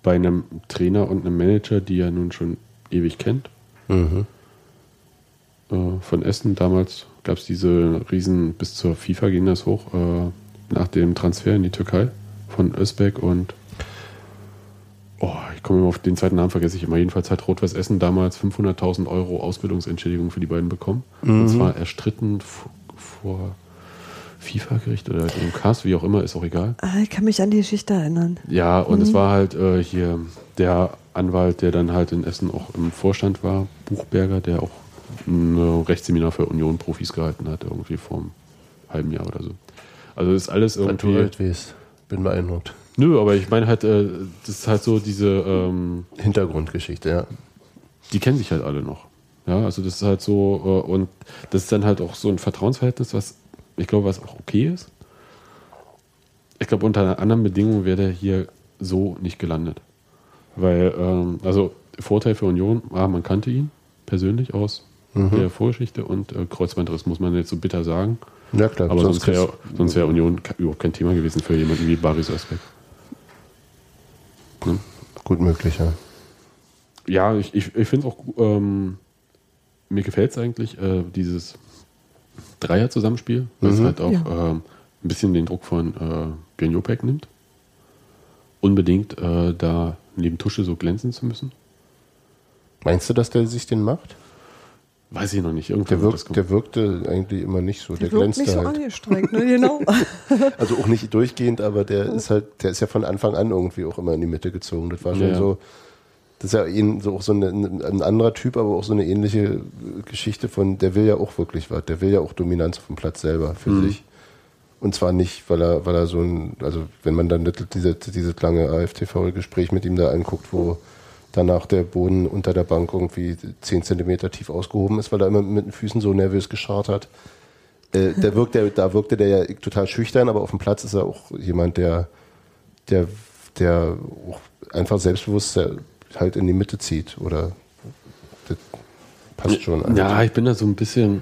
bei einem Trainer und einem Manager, die er nun schon ewig kennt. Mhm. Äh, von Essen damals gab es diese Riesen, bis zur FIFA ging das hoch, äh, nach dem Transfer in die Türkei von Özbek und oh, ich komme immer auf den zweiten Namen, vergesse ich immer. Jedenfalls hat Rot-Weiß Essen damals 500.000 Euro Ausbildungsentschädigung für die beiden bekommen. Und zwar erstritten vor FIFA-Gericht oder im Cast, wie auch immer, ist auch egal. Ah, ich kann mich an die Geschichte erinnern. Ja, und es war halt äh, hier der Anwalt, der dann halt in Essen auch im Vorstand war, Buchberger, der auch ein Rechtsseminar für Union-Profis gehalten hat, irgendwie vor einem halben Jahr oder so. Also das ist alles du irgendwie. alt weißt. Bin beeindruckt. Nö, aber ich meine halt, äh, das ist halt so diese, ähm, Hintergrundgeschichte, ja. die kennen sich halt alle noch. Ja, also das ist halt so, äh, und das ist dann halt auch so ein Vertrauensverhältnis, was ich glaube, was auch okay ist. Ich glaube, unter anderen Bedingungen wäre der hier so nicht gelandet. Weil, ähm, also Vorteil für Union, ah, man kannte ihn persönlich aus der Vorgeschichte und äh, Kreuzbandriss muss man jetzt so bitter sagen. Ja, klar. Aber sonst wäre wär Union überhaupt kein Thema gewesen für jemanden wie Baris Özbek. Ne? Gut möglich, ja. Ja, ich, ich, ich finde es auch, ähm, mir gefällt es eigentlich, äh, dieses Dreier-Zusammenspiel, was Mhm. halt auch Ja. ähm, ein bisschen den Druck von äh, Björn Jopek nimmt. Unbedingt äh, da neben Tusche so glänzen zu müssen. Meinst du, dass der sich den macht? Weiß ich noch nicht. Der, wirkt, der wirkte eigentlich immer nicht so. Der, Der glänzte nicht so halt. angestrengt, ne? Genau. Also auch nicht durchgehend, aber der ist halt, der ist ja von Anfang an irgendwie auch immer in die Mitte gezogen. Das war schon Ja. so, das ist ja ihn, so auch so eine, ein anderer Typ, aber auch so eine ähnliche Geschichte von, der will ja auch wirklich was, der will ja auch Dominanz auf dem Platz selber für Mhm. sich. Und zwar nicht, weil er, weil er so ein, also wenn man dann diese, dieses lange AFTV-Gespräch mit ihm da anguckt, wo danach der Boden unter der Bank irgendwie 10 Zentimeter tief ausgehoben ist, weil er immer mit den Füßen so nervös gescharrt hat. Äh, der wirkt, der, da wirkte der ja total schüchtern, aber auf dem Platz ist er auch jemand, der, der, der auch einfach selbstbewusst halt in die Mitte zieht. Oder das passt schon. Ja, ich bin da so ein bisschen,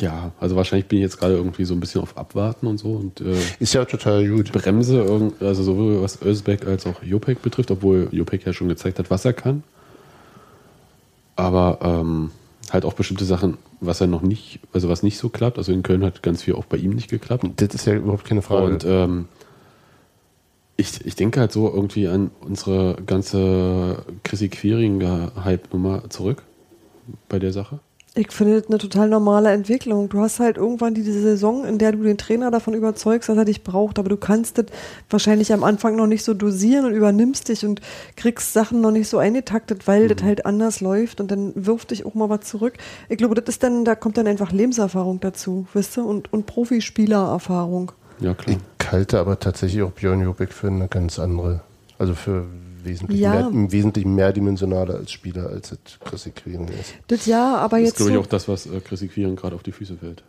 ja, also wahrscheinlich bin ich jetzt gerade irgendwie so ein bisschen auf Abwarten und so und äh, Ist ja total gut. bremse, also sowohl was Özbek als auch Jopek betrifft, obwohl Jopek ja schon gezeigt hat, was er kann. Aber ähm, halt auch bestimmte Sachen, was er noch nicht, also was nicht so klappt. Also in Köln hat ganz viel auch bei ihm nicht geklappt. Das ist ja überhaupt keine Frage. Und ähm, ich, ich denke halt so irgendwie an unsere ganze Chrissy Quiring-Hype-Nummer zurück bei der Sache. Ich finde das eine total normale Entwicklung. Du hast halt irgendwann diese Saison, in der du den Trainer davon überzeugst, dass er dich braucht, aber du kannst das wahrscheinlich am Anfang noch nicht so dosieren und übernimmst dich und kriegst Sachen noch nicht so eingetaktet, weil das halt anders läuft und dann wirft dich auch mal was zurück. Ich glaube, das ist dann, da kommt dann einfach Lebenserfahrung dazu, wisst ihr, und, und Profispielererfahrung. Ja, klar. ich halte aber tatsächlich auch Björn Jopek für eine ganz andere, also für wesentlich, Ja. mehr, wesentlich mehrdimensionaler als Spieler, als es Chrissy Quiring ist. Das ja, aber Das ist, jetzt. glaube ich, auch das, was äh, Chrissy Quiring gerade auf die Füße fällt.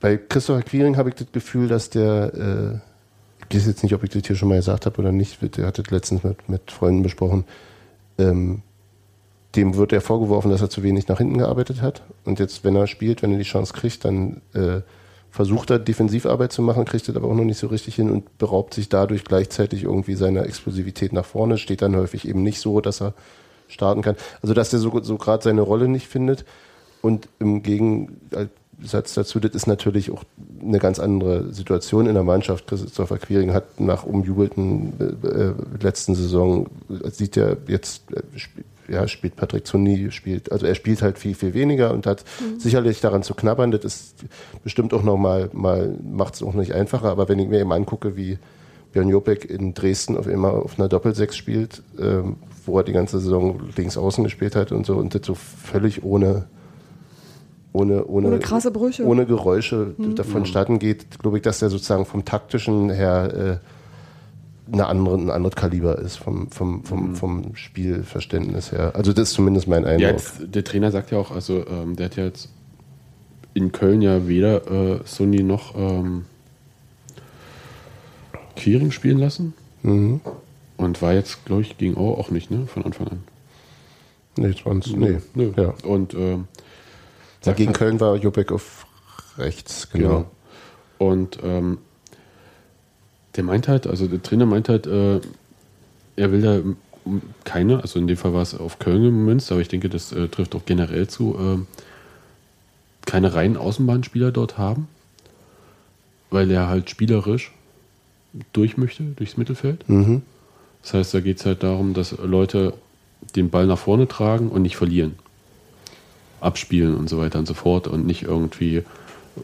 Bei Christopher Quiring habe ich das Gefühl, dass der, äh, ich weiß jetzt nicht, ob ich das hier schon mal gesagt habe oder nicht, der hat das letztens mit, mit Freunden besprochen, ähm, dem wird er vorgeworfen, dass er zu wenig nach hinten gearbeitet hat. Und jetzt, wenn er spielt, wenn er die Chance kriegt, dann äh, versucht er Defensivarbeit zu machen, kriegt das aber auch noch nicht so richtig hin und beraubt sich dadurch gleichzeitig irgendwie seiner Explosivität nach vorne, steht dann häufig eben nicht so, dass er starten kann. Also dass er so, so gerade seine Rolle nicht findet. Und im Gegensatz dazu, das ist natürlich auch eine ganz andere Situation in der Mannschaft. Christopher Quiring hat nach umjubelten äh, äh, letzten Saison, sieht er jetzt, äh, ja, spielt Patrick Zuni, spielt, also er spielt halt viel, viel weniger und hat sicherlich daran zu knabbern. Das ist bestimmt auch nochmal, mal, macht es auch nicht einfacher, aber wenn ich mir eben angucke, wie Björn Jopek in Dresden auf immer auf einer Doppelsechs spielt, ähm, wo er die ganze Saison links außen gespielt hat und so und das so völlig ohne ohne, ohne, Ohne krasse Brüche. Mhm. ohne Geräusche davonstatten geht, glaube ich, dass der sozusagen vom taktischen her äh, eine andere, ein anderes Kaliber ist, vom, vom, vom, Mhm. vom Spielverständnis her. Also das ist zumindest mein Ja, Eindruck. jetzt, der Trainer sagt ja auch, also ähm, der hat ja jetzt in Köln ja weder äh, Sony noch ähm, Quiring spielen lassen. Mhm. Und war jetzt, glaube ich, gegen Aue auch nicht, ne? Von Anfang an. Nee, 20, nee. Nö. Ja. Und ähm, Ja, gegen halt- Köln war Jubek auf rechts, genau. Genau. Und ähm, der meint halt, also der Trainer meint halt, äh, er will da keine, also in dem Fall war es auf Köln gemünzt, aber ich denke, das äh, trifft auch generell zu, ähm, keine reinen Außenbahnspieler dort haben, weil er halt spielerisch durch möchte, durchs Mittelfeld. Mhm. Das heißt, da geht es halt darum, dass Leute den Ball nach vorne tragen und nicht verlieren. Abspielen und so weiter und so fort und nicht irgendwie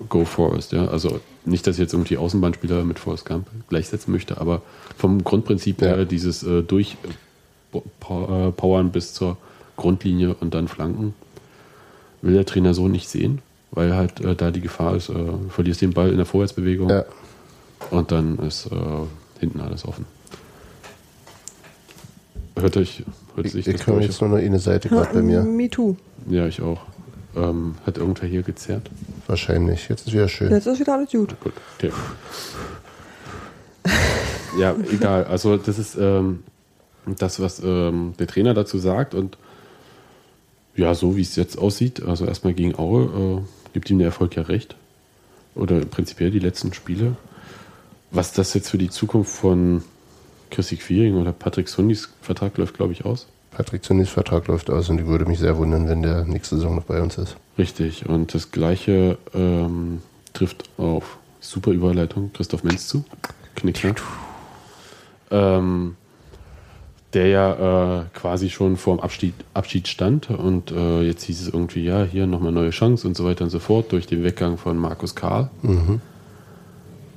go Forest. Ja? Also nicht, dass ich jetzt irgendwie Außenbahnspieler mit Forrest Gump gleichsetzen möchte, aber vom Grundprinzip Ja. her dieses äh, durch äh, äh, bis zur Grundlinie und dann Flanken will der Trainer so nicht sehen, weil halt äh, da die Gefahr ist, äh, du verlierst den Ball in der Vorwärtsbewegung Ja. und dann ist äh, hinten alles offen. Hört euch, hört sich Ich das höre durch? jetzt nur noch eine Seite gerade bei mir. Me too. Ja, ich auch. Ähm, hat irgendwer hier gezerrt? Wahrscheinlich. Jetzt ist wieder schön. Jetzt ist wieder alles gut. Gut, okay. ja, egal. Also das ist ähm, das, was ähm, der Trainer dazu sagt und ja, so wie es jetzt aussieht, also erstmal gegen Aue, äh, gibt ihm der Erfolg ja recht. Oder prinzipiell die letzten Spiele. Was das jetzt für die Zukunft von Chrissy Quiring oder Patrick Sundis Vertrag läuft, glaube ich, aus. Patrick Zunnis Vertrag läuft aus und ich würde mich sehr wundern, wenn der nächste Saison noch bei uns ist. Richtig. Und das gleiche ähm, trifft auf super Überleitung Christoph Menz zu. Knickschnack. Ähm, der ja äh, quasi schon vor dem Abschied, Abschied stand und äh, jetzt hieß es irgendwie, ja, hier nochmal neue Chance und so weiter und so fort durch den Weggang von Markus Karl.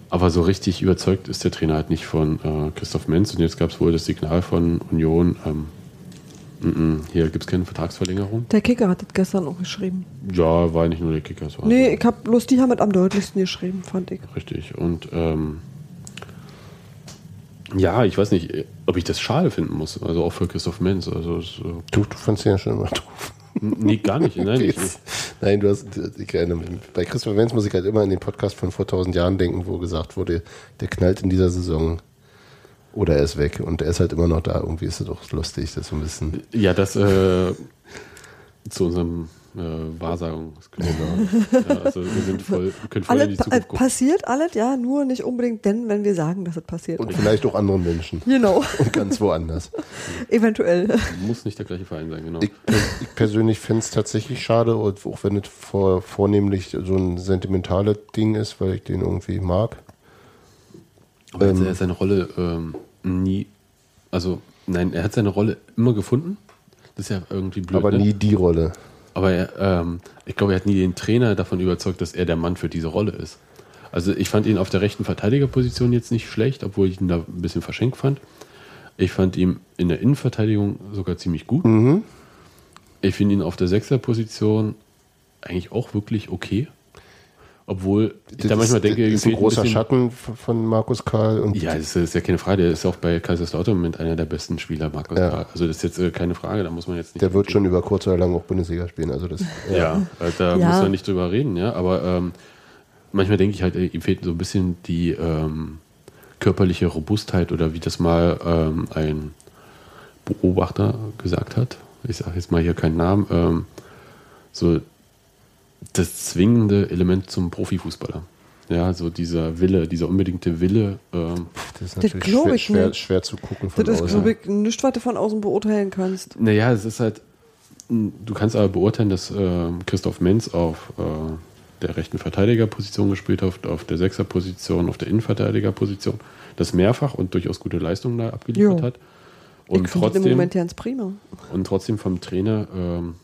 Aber so richtig überzeugt ist der Trainer halt nicht von äh, Christoph Menz und jetzt gab es wohl das Signal von Union, ähm, hier gibt es keine Vertragsverlängerung. Der Kicker hat das gestern auch geschrieben. Ja, war nicht nur der Kicker. es war Nee, so- ich hab bloß die haben es am deutlichsten geschrieben, fand ich. Richtig. Und ähm, ja, ich weiß nicht, ob ich das schade finden muss. Also auch für Christoph Menz. Also es, äh, Du, du fandst ihn ja schon immer doof. nee, gar nicht. Nein, ich, Nein, du hast, ich erinnere mich. Bei Christopher Wenz muss ich halt immer an den Podcast von vor 1000 Jahren denken, wo gesagt wurde, der knallt in dieser Saison oder er ist weg und er ist halt immer noch da. Irgendwie ist es doch lustig, das so ein bisschen. ja, das äh, zu unserem äh, Wahrsagungsklub. Ja, also wir sind voll, wir können voll in die Zukunft gucken. passiert alles, ja, nur nicht unbedingt denn, wenn wir sagen, dass es passiert. Und vielleicht auch anderen Menschen. Genau, Und ganz woanders. eventuell. Muss nicht der gleiche Verein sein, genau. Ich, ich persönlich finde es tatsächlich schade, und auch wenn es vor, vornehmlich so ein sentimentales Ding ist, weil ich den irgendwie mag. Aber ähm, er hat seine Rolle ähm, nie, also nein, er hat seine Rolle immer gefunden. Das ist ja irgendwie blöd. aber ne? nie die Rolle. Aber er, ähm, ich glaube, er hat nie den Trainer davon überzeugt, dass er der Mann für diese Rolle ist. Also ich fand ihn auf der rechten Verteidigerposition jetzt nicht schlecht, obwohl ich ihn da ein bisschen verschenkt fand. Ich fand ihn in der Innenverteidigung sogar ziemlich gut. Mhm. Ich finde ihn auf der Sechserposition eigentlich auch wirklich okay. Obwohl ich da manchmal ist, denke, ihm ist ein großer bisschen- Schatten von Markus Karl und Ja, das ist ja keine Frage. Der ist auch bei Kaiserslautern Moment einer der besten Spieler, Markus Ja. Karl. Also das ist jetzt äh, keine Frage, da muss man jetzt nicht. der wird schon über kurz oder lang auch Bundesliga spielen. Also das, Ja, äh, da Ja. muss man nicht drüber reden, ja. Aber ähm, manchmal denke ich halt, äh, ihm fehlt so ein bisschen die ähm, körperliche Robustheit oder wie das mal ähm, ein Beobachter gesagt hat. Ich sage jetzt mal hier keinen Namen. Ähm, so das zwingende Element zum Profifußballer. Ja, so dieser Wille, dieser unbedingte Wille. Ähm, das ist Das natürlich glaub schwer, schwer, schwer zu gucken von Das ist, außen. glaube ich, nichts, was du von außen beurteilen kannst. Naja, es ist halt, du kannst aber beurteilen, dass ähm, Christoph Menz auf äh, der rechten Verteidigerposition gespielt hat, auf der Sechserposition, auf der Innenverteidigerposition, das mehrfach und durchaus gute Leistungen da abgeliefert Jo. hat. Und ich finde das im trotzdem, Moment ganz prima. und trotzdem vom Trainer ähm,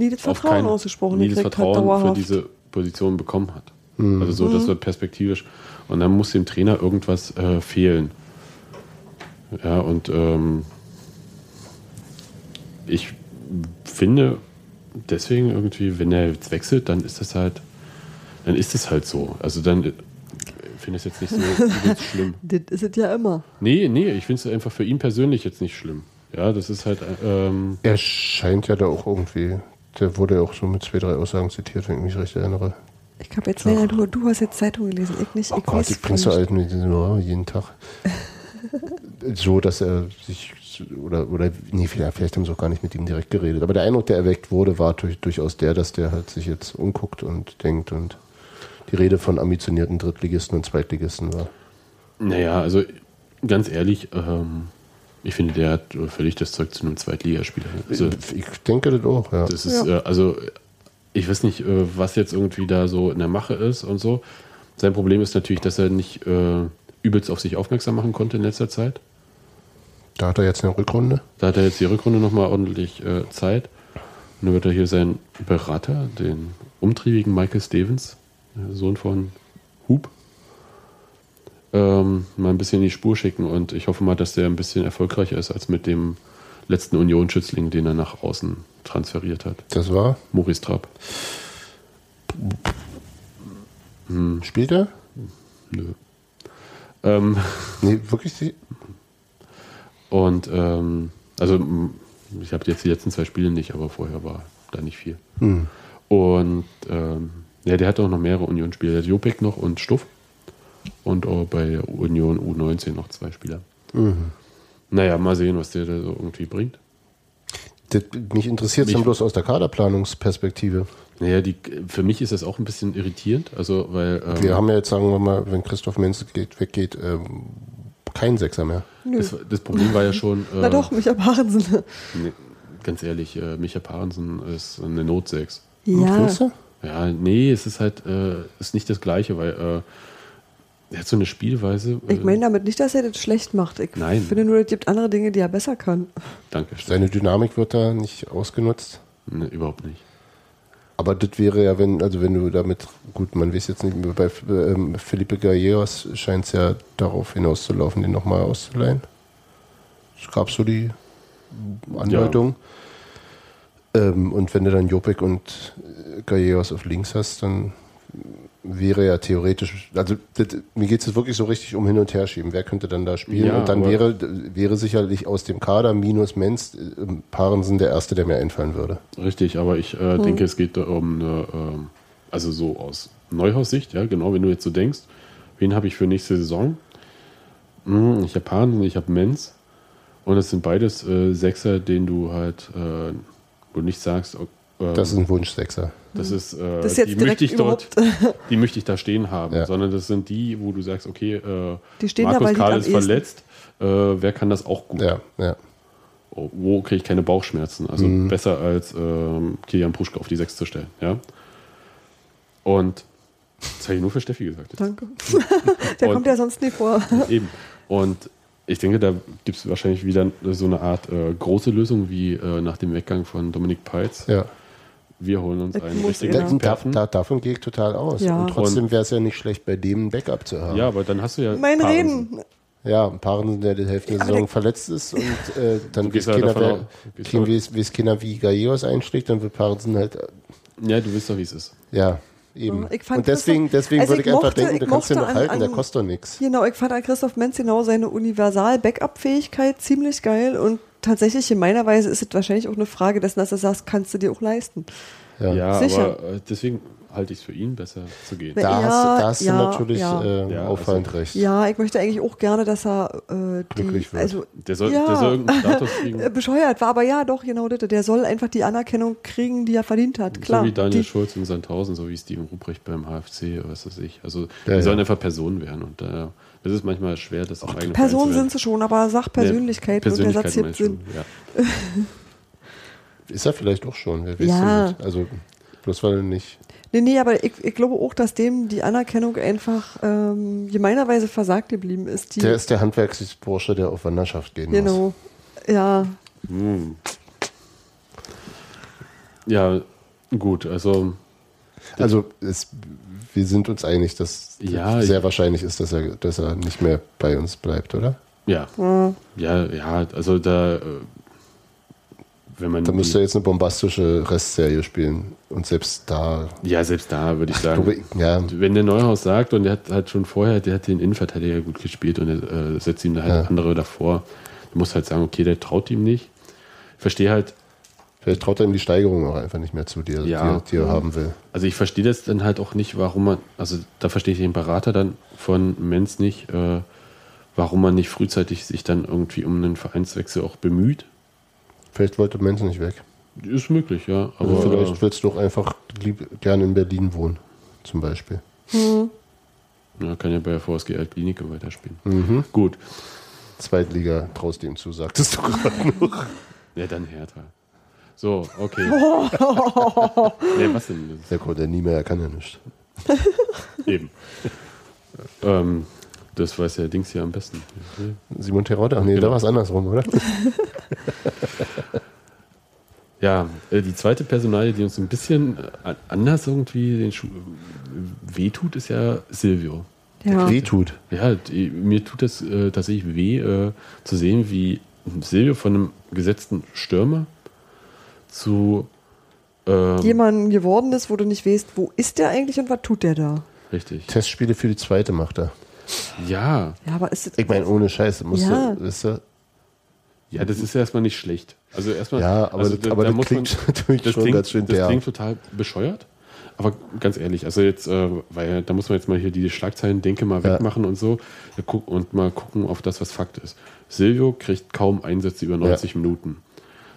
Nie das auf Vertrauen kein, ausgesprochen. nie das halt Vertrauen für dauerhaft. diese Position bekommen hat. Also so, das wird perspektivisch. Und dann muss dem Trainer irgendwas äh, fehlen. Ja, und ähm, ich finde deswegen irgendwie, wenn er jetzt wechselt, dann ist das halt, dann ist es halt so. Also dann äh, finde ich es jetzt nicht so schlimm. Das ist es ja immer. Nee, nee, ich finde es einfach für ihn persönlich jetzt nicht schlimm. Ja, das ist halt, ähm, Er scheint ja da auch irgendwie, der wurde ja auch so mit zwei, drei Aussagen zitiert, wenn ich mich recht erinnere. Ich habe jetzt länger, du, du hast jetzt Zeitung gelesen, ich nicht. Oh ich Gott, weiß ich bringst du von- halt mit diesem, oh, jeden Tag. so, dass er sich, oder, oder, nee, vielleicht, vielleicht haben sie auch gar nicht mit ihm direkt geredet. Aber der Eindruck, der erweckt wurde, war durch, durchaus der, dass der halt sich jetzt umguckt und denkt und die Rede von ambitionierten Drittligisten und Zweitligisten war. Naja, also ganz ehrlich, ähm, ich finde, der hat völlig das Zeug zu einem Zweitligaspieler. Also, ich denke das auch, ja. das ist, Ja. äh, also ich weiß nicht, äh, was jetzt irgendwie da so in der Mache ist und so. Sein Problem ist natürlich, dass er nicht äh, übelst auf sich aufmerksam machen konnte in letzter Zeit. Da hat er jetzt eine Rückrunde. Da hat er jetzt die Rückrunde nochmal ordentlich äh, Zeit. Und dann wird er hier seinen Berater, den umtriebigen Michael Stevens, Sohn von Hub, ähm, mal ein bisschen in die Spur schicken. Und ich hoffe mal, dass der ein bisschen erfolgreicher ist als mit dem letzten Union-Schützling, den er nach außen transferiert hat. Das war. Maurice Trapp. Spielt er? Nö. Ähm, Nee, wirklich? und ähm, also ich habe jetzt die letzten zwei Spiele nicht, aber vorher war da nicht viel. Hm. Und ähm, ja, der hat auch noch mehrere Union-Spieler. Der hat Jopek noch und Stuff. Und auch bei der Union U19 noch zwei Spieler. Mhm. Naja, mal sehen, was der da so irgendwie bringt. Das, mich interessiert es bloß aus der Kaderplanungsperspektive. Naja, die, für mich ist das auch ein bisschen irritierend. Also, weil. Ähm, Wir haben ja jetzt, sagen wir mal, wenn Christoph Menz geht, weggeht, ähm, kein Sechser mehr. das, das Problem war ja schon. Äh, Na doch, Micha Parensen. Nee, ganz ehrlich, äh, Micha Parensen ist eine Not 6. Ja. Ja, nee, es ist halt äh, ist nicht das Gleiche, weil äh, er hat so eine Spielweise. Äh, Ich meine damit nicht, dass er das schlecht macht. Ich Nein. finde nur, es gibt andere Dinge, die er besser kann. Danke. Seine Dynamik wird da nicht ausgenutzt. Nee, überhaupt nicht. Aber das wäre ja, wenn, also wenn du damit, gut, man weiß jetzt nicht, bei ähm, Felipe Gallegos scheint es ja darauf hinauszulaufen, den nochmal auszuleihen. Es gab so die Andeutung. Ähm, und wenn du dann Jopek und äh, Gallegos auf links hast, dann wäre ja theoretisch, also das, mir geht es wirklich so richtig um Hin- und Herschieben. Wer könnte dann da spielen? Ja, und dann wäre, wäre sicherlich aus dem Kader minus Menz äh, Parensen der Erste, der mir einfallen würde. Richtig, aber ich äh, denke, es geht da um eine, ähm, also so aus Neuhaus-Sicht, ja, genau, wenn du jetzt so denkst, wen habe ich für nächste Saison? Hm, ich habe Parensen, ich habe Menz und es sind beides äh, Sechser, denen du halt, äh, wo du nicht sagst, Das ist ein Wunsch-Sechser. Das ist, äh, Das ist jetzt die möchte ich dort, überhaupt- die möchte ich da stehen haben, Ja. sondern das sind die, wo du sagst, okay, äh, Die stehen da, Markus Karl ist verletzt, äh, wer kann das auch gut? Ja, ja. Oh, Wo kriege ich keine Bauchschmerzen? Also Mhm. besser als ähm, Kilian Pruschka auf die Sechs zu stellen, ja. Und das habe ich nur für Steffi gesagt. Jetzt. Danke. Der Und- kommt ja sonst nie vor. Eben. Und ich denke, da gibt es wahrscheinlich wieder so eine Art äh, große Lösung wie äh, nach dem Weggang von Dominik Peitz. ja. Wir holen uns einen richtigen er. Da, da, Experten. da, davon gehe ich total aus. Ja. Und trotzdem wäre es ja nicht schlecht, bei dem ein Backup zu haben. Ja, aber dann hast du ja. Mein Parensen. Reden. Ja, ein Paaren, der die Hälfte der Saison der- verletzt ist und äh, dann weiß ja keiner, wer, kein, ja- weiß, keiner, wie Gallegos einschlägt, dann wird Parensen halt, äh, Ja, du weißt doch, wie es ist. ja, eben. Ich fand und deswegen, Christoph- deswegen also würde ich ich einfach mochte- denken, ich du kannst den noch an- halten, der an- kostet doch nichts. Genau, ich fand an Christoph Menz genau seine Universal-Backup-Fähigkeit ziemlich geil und tatsächlich in meiner Weise ist es wahrscheinlich auch eine Frage dessen, dass du sagst, kannst du dir auch leisten. Ja. Ja, Sicher. aber äh, deswegen halte ich es für ihn besser zu gehen. Ja, Da, hast, du- da hast ja, du natürlich ja. äh, Ja, auffallend recht. Ja, ich möchte eigentlich auch gerne, dass er äh, die, Glücklich wird. also Der soll, ja, der soll irgendeinen Status kriegen. äh, bescheuert war, aber ja, doch, genau das. Der soll einfach die Anerkennung kriegen, die er verdient hat. Klar. so wie Daniel die, Schulz in Sandhausen, so wie Steven Ruprecht beim HFC oder was weiß ich. Also Ja, die ja. sollen einfach Personen werden. Und äh, das ist manchmal schwer, das im eigenen Personen sind sie schon, aber sag Persönlichkeit werden. und der Satz jetzt schon, ja. Ist er vielleicht auch schon, wer weiß Ja. das? Also, bloß weil er nicht. Nee, nee, aber ich, ich glaube auch, dass dem die Anerkennung einfach ähm, gemeinerweise versagt geblieben ist. Der ist der Handwerksbursche, der auf Wanderschaft gehen muss. genau. Ja, Hm. Ja, gut, also Also es, wir sind uns einig, dass Ja, sehr ich- wahrscheinlich ist, dass er, dass er nicht mehr bei uns bleibt, oder? ja. Ja, ja, also da, äh, wenn man. Da müsste er jetzt eine bombastische Restserie spielen. Und selbst da, ja, selbst da würde ich ich sagen. glaube, ja, Wenn der Neuhaus sagt, und der hat halt schon vorher, der hat den Innenverteidiger gut gespielt und er äh, setzt ihm da halt Ja. andere davor, du musst halt sagen, okay, der traut ihm nicht. Ich verstehe halt Vielleicht traut er ihm die Steigerung auch einfach nicht mehr zu, die er, Ja. die er, die er haben will. Also ich verstehe das dann halt auch nicht, warum man, also da verstehe ich den Berater dann von Menz nicht, äh, warum man nicht frühzeitig sich dann irgendwie um einen Vereinswechsel auch bemüht. Vielleicht wollte Menz nicht weg. Ist möglich, ja. Aber Also vielleicht äh, willst du auch einfach lieb, gerne in Berlin wohnen, zum Beispiel. ja, kann ja bei der VSG Altklinike weiterspielen. Gut. Zweitliga traust du ihm zu, sagtest du gerade noch. Ja, dann Hertha. So, okay. nee, was denn? Das Der konnte nie mehr, er kann ja nicht. ist eben. ähm, das weiß ja Dings hier am besten. Simon Terodde, ach nee, da war es andersrum, oder? Ja, äh, die zweite Personalie, die uns ein bisschen äh, anders irgendwie den Schuh wehtut, ist ja Silvio. Ja. Wehtut. Ja, mir tut es äh, tatsächlich weh, äh, zu sehen, wie Silvio von einem gesetzten Stürmer zu ähm, Jemand geworden ist, wo du nicht weißt, wo ist der eigentlich und was tut der da? richtig. Testspiele für die zweite macht er. Ja, Ja, aber ist. Ich meine, ohne Scheiße, musst Ja. du, weißt du, ja, das ist erstmal nicht schlecht. Also erstmal. Ja, aber also das- aber das klingt natürlich das schon klingt, ganz schön Das derb. klingt total bescheuert. Aber ganz ehrlich, also jetzt, äh, weil da muss man jetzt mal hier die Schlagzeilen, denke mal, Ja. wegmachen und so ja, guck, und mal gucken auf das, was Fakt ist. Silvio kriegt kaum Einsätze über 90 Minuten.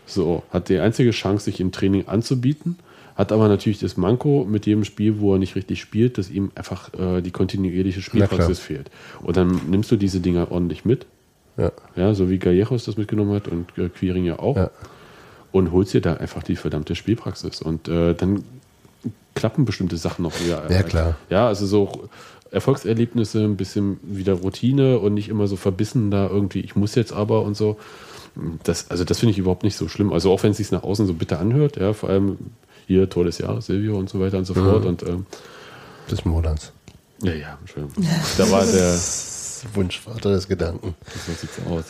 So, hat die einzige Chance, sich im Training anzubieten, hat aber natürlich das Manko mit jedem Spiel, wo er nicht richtig spielt, dass ihm einfach äh, die kontinuierliche Spielpraxis fehlt. Und dann nimmst du diese Dinger ordentlich mit, ja. ja, so wie Gallegos das mitgenommen hat und äh, Quiring ja auch, Ja. und holst dir da einfach die verdammte Spielpraxis. Und äh, dann klappen bestimmte Sachen noch wieder. Ja, klar. Ja, also so Erfolgserlebnisse, ein bisschen wieder Routine und nicht immer so verbissen da irgendwie, ich muss jetzt aber und so. Das, also das finde ich überhaupt nicht so schlimm. Also auch wenn es sich nach außen so bitter anhört, ja, vor allem hier tolles Jahr, Silvio und so weiter und so Mhm. fort. Und ähm, des Monats. ja, ja, Entschuldigung. Da war der, Wunschvater des Gedanken. so sieht's aus.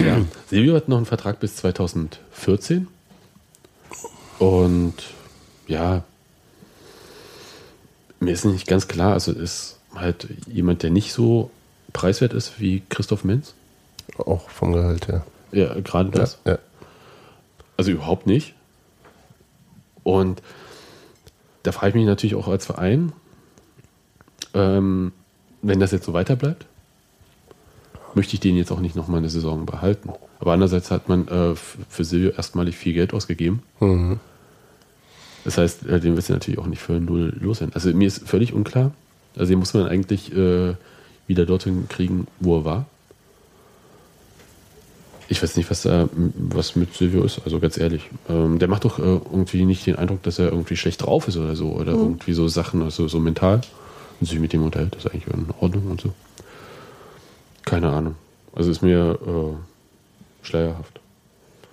Ja, Silvio hat noch einen Vertrag bis 2014. Und ja, mir ist nicht ganz klar, also ist halt jemand, der nicht so preiswert ist wie Christoph Menz. Auch vom Gehalt her. Ja, gerade das. Ja, ja. Also überhaupt nicht. Und da frage ich mich natürlich auch als Verein, ähm, wenn das jetzt so weiter bleibt, möchte ich den jetzt auch nicht nochmal eine Saison behalten. Aber andererseits hat man äh, für Silvio erstmalig viel Geld ausgegeben. Mhm. Das heißt, äh, den wirst du natürlich auch nicht für null loswerden. Also mir ist völlig unklar. Also den muss man eigentlich äh, wieder dorthin kriegen, wo er war. Ich weiß nicht, was da was mit Silvio ist, also ganz ehrlich. Ähm, der macht doch äh, irgendwie nicht den Eindruck, dass er irgendwie schlecht drauf ist oder so. Oder irgendwie so Sachen, also so mental. Und sich mit dem unterhält, ist eigentlich in Ordnung und so. Keine Ahnung. Also ist mir äh, schleierhaft.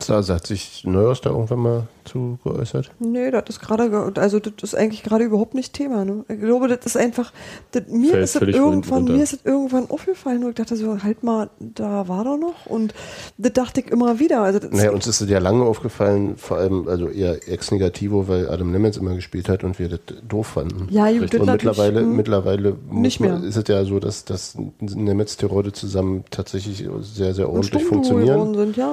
Da hat sich Neuhaus da irgendwann mal zu geäußert. Nee, das ist gerade, ge- also das ist eigentlich gerade überhaupt nicht Thema. Ne? Ich glaube, das ist einfach, das, mir Fällt ist es völlig irgendwann, mir ist es irgendwann aufgefallen und ich dachte so, halt mal, da war doch noch und das dachte ich immer wieder. Also das Naja, uns ist es ja lange aufgefallen, vor allem, also eher ex-negativo, weil Adam Nemetz immer gespielt hat und wir das doof fanden. ja, gut, das Und mittlerweile, hm. mittlerweile Nicht man, mehr. ist es ja so, dass, dass Nemetz Tirode zusammen tatsächlich sehr, sehr ordentlich funktionieren. sind, ja.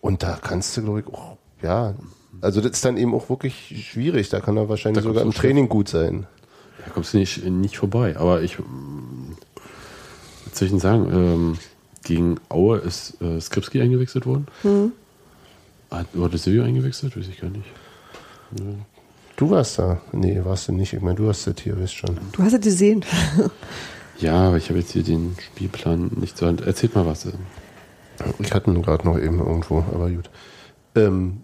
Und da kannst du, glaube ich, auch, ja, also das ist dann eben auch wirklich schwierig. Da kann er wahrscheinlich sogar im Training gut sein. Da kommst du nicht, nicht vorbei. Aber ich, mm, was soll ich denn sagen? Ähm, gegen Aue ist äh, Skripski eingewechselt worden. Hat, wurde Silvio eingewechselt? Weiß ich gar nicht. Du warst da. Nee, warst du nicht. Ich meine, du hast das hier, weißt schon. Du hast es gesehen. Ja, aber ich habe jetzt hier den Spielplan nicht so. Erzählt mal was. Ich hatte ihn gerade noch eben irgendwo, aber gut. Ähm,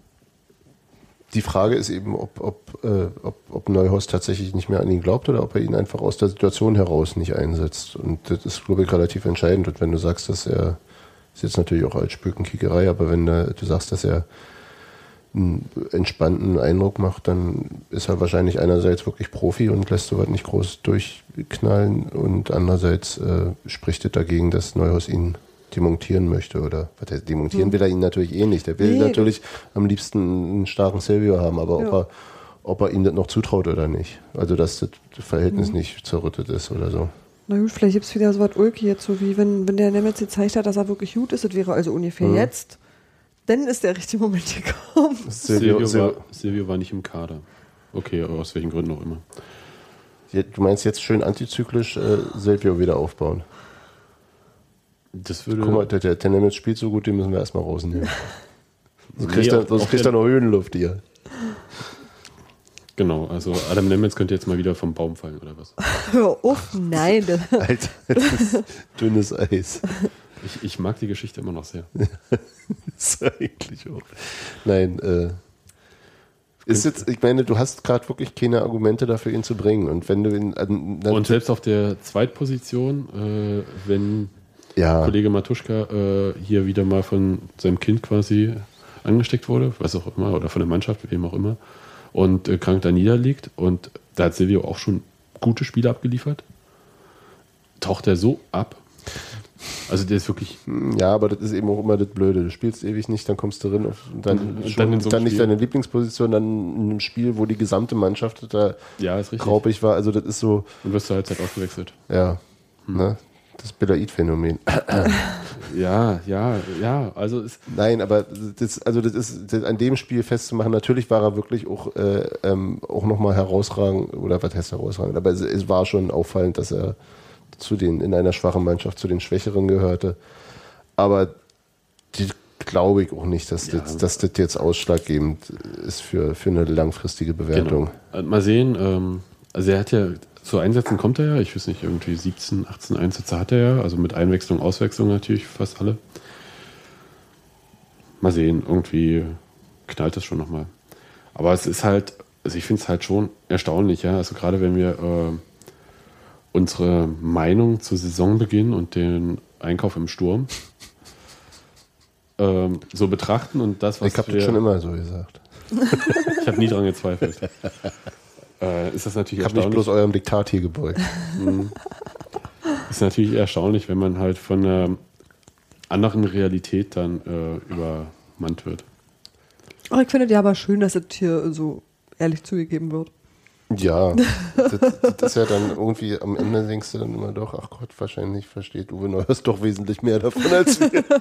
die Frage ist eben, ob, ob, äh, ob, ob Neuhaus tatsächlich nicht mehr an ihn glaubt oder ob er ihn einfach aus der Situation heraus nicht einsetzt. Und das ist, glaube ich, relativ entscheidend. Und wenn du sagst, dass er, ist jetzt natürlich auch als Spökenkickerei, aber wenn er, du sagst, dass er einen entspannten Eindruck macht, dann ist er wahrscheinlich einerseits wirklich Profi und lässt sowas nicht groß durchknallen und andererseits äh, spricht es dagegen, dass Neuhaus ihn demontieren möchte oder was heißt, demontieren will er ihn natürlich eh nicht. Der will Nee. natürlich am liebsten einen starken Silvio haben, aber Ja. ob er ob er ihm das noch zutraut oder nicht. Also dass das Verhältnis nicht zerrüttet ist oder so. Na gut, vielleicht gibt es wieder so was Ulki jetzt, so wie wenn, wenn der Nemetz gezeigt hat, dass er wirklich gut ist. Das wäre also ungefähr Mhm. jetzt. Dann ist der richtige Moment gekommen. Silvio, Silvio, Silvio, war, Silvio war nicht im Kader. Okay, aber aus welchen Gründen auch immer. du meinst jetzt schön antizyklisch äh, Silvio wieder aufbauen. Das würde. Guck mal, der, der, der Nemitz spielt so gut, den müssen wir erstmal rausnehmen. Sonst Nee, er, auch kriegt der- er noch Höhenluft hier. Genau, also Adam Nemitz könnte jetzt mal wieder vom Baum fallen oder was? Hör auf, nein. das- Alter, das ist dünnes Eis. Ich, ich mag die Geschichte immer noch sehr. Das ist eigentlich auch. Nein, äh, ist jetzt, ich meine, du hast gerade wirklich keine Argumente dafür, ihn zu bringen. Und wenn du ihn, an- dann, Und selbst auf der Zweitposition, äh, wenn ja, Kollege Matuschka äh, hier wieder mal von seinem Kind quasi angesteckt wurde, was auch immer, oder von der Mannschaft, wem auch immer, und äh, krank da niederliegt. Und da hat Silvio auch schon gute Spiele abgeliefert. Taucht er so ab. Also der ist wirklich, ja, aber das ist eben auch immer das Blöde. Du spielst ewig nicht, dann kommst du drin auf, und dann, schon, dann dann, in so einem nicht deine Lieblingsposition, dann in einem Spiel, wo die gesamte Mannschaft da ja, ist richtig. graupig war. Also das ist so, Und wirst zur Halbzeit ausgewechselt. ja, ne? Das Belaid-Phänomen. Ja, ja, ja. Also Nein, aber das, also das ist das an dem Spiel festzumachen. Natürlich war er wirklich auch, äh, ähm, auch nochmal herausragend, oder was heißt herausragend, aber es, es war schon auffallend, dass er zu den, in einer schwachen Mannschaft zu den Schwächeren gehörte. Aber die glaube ich auch nicht, dass, Ja. das, dass das jetzt ausschlaggebend ist für, für eine langfristige Bewertung. Genau. Mal sehen, ähm, also er hat ja, zu Einsätzen kommt er ja, ich weiß nicht, irgendwie 17, 18 Einsätze hat er ja, also mit Einwechslung, Auswechslung natürlich fast alle. Mal sehen, irgendwie knallt das schon nochmal. Aber es ist halt, also ich finde es halt schon erstaunlich, ja, also gerade wenn wir äh, unsere Meinung zu Saisonbeginn und den Einkauf im Sturm ähm, so betrachten und das, was Ich habe das schon immer so gesagt. ich habe nie dran gezweifelt. Äh, ist das natürlich Ich habe nicht erstaunlich. bloß eurem Diktat hier gebeugt. Ist natürlich erstaunlich, wenn man halt von einer anderen Realität dann äh, übermannt wird. Aber ich finde ja aber schön, dass es hier so ehrlich zugegeben wird. Ja, das, das ist ja dann irgendwie am Ende denkst du dann immer doch, ach Gott, wahrscheinlich versteht Uwe Neuhaus doch wesentlich mehr davon als wir.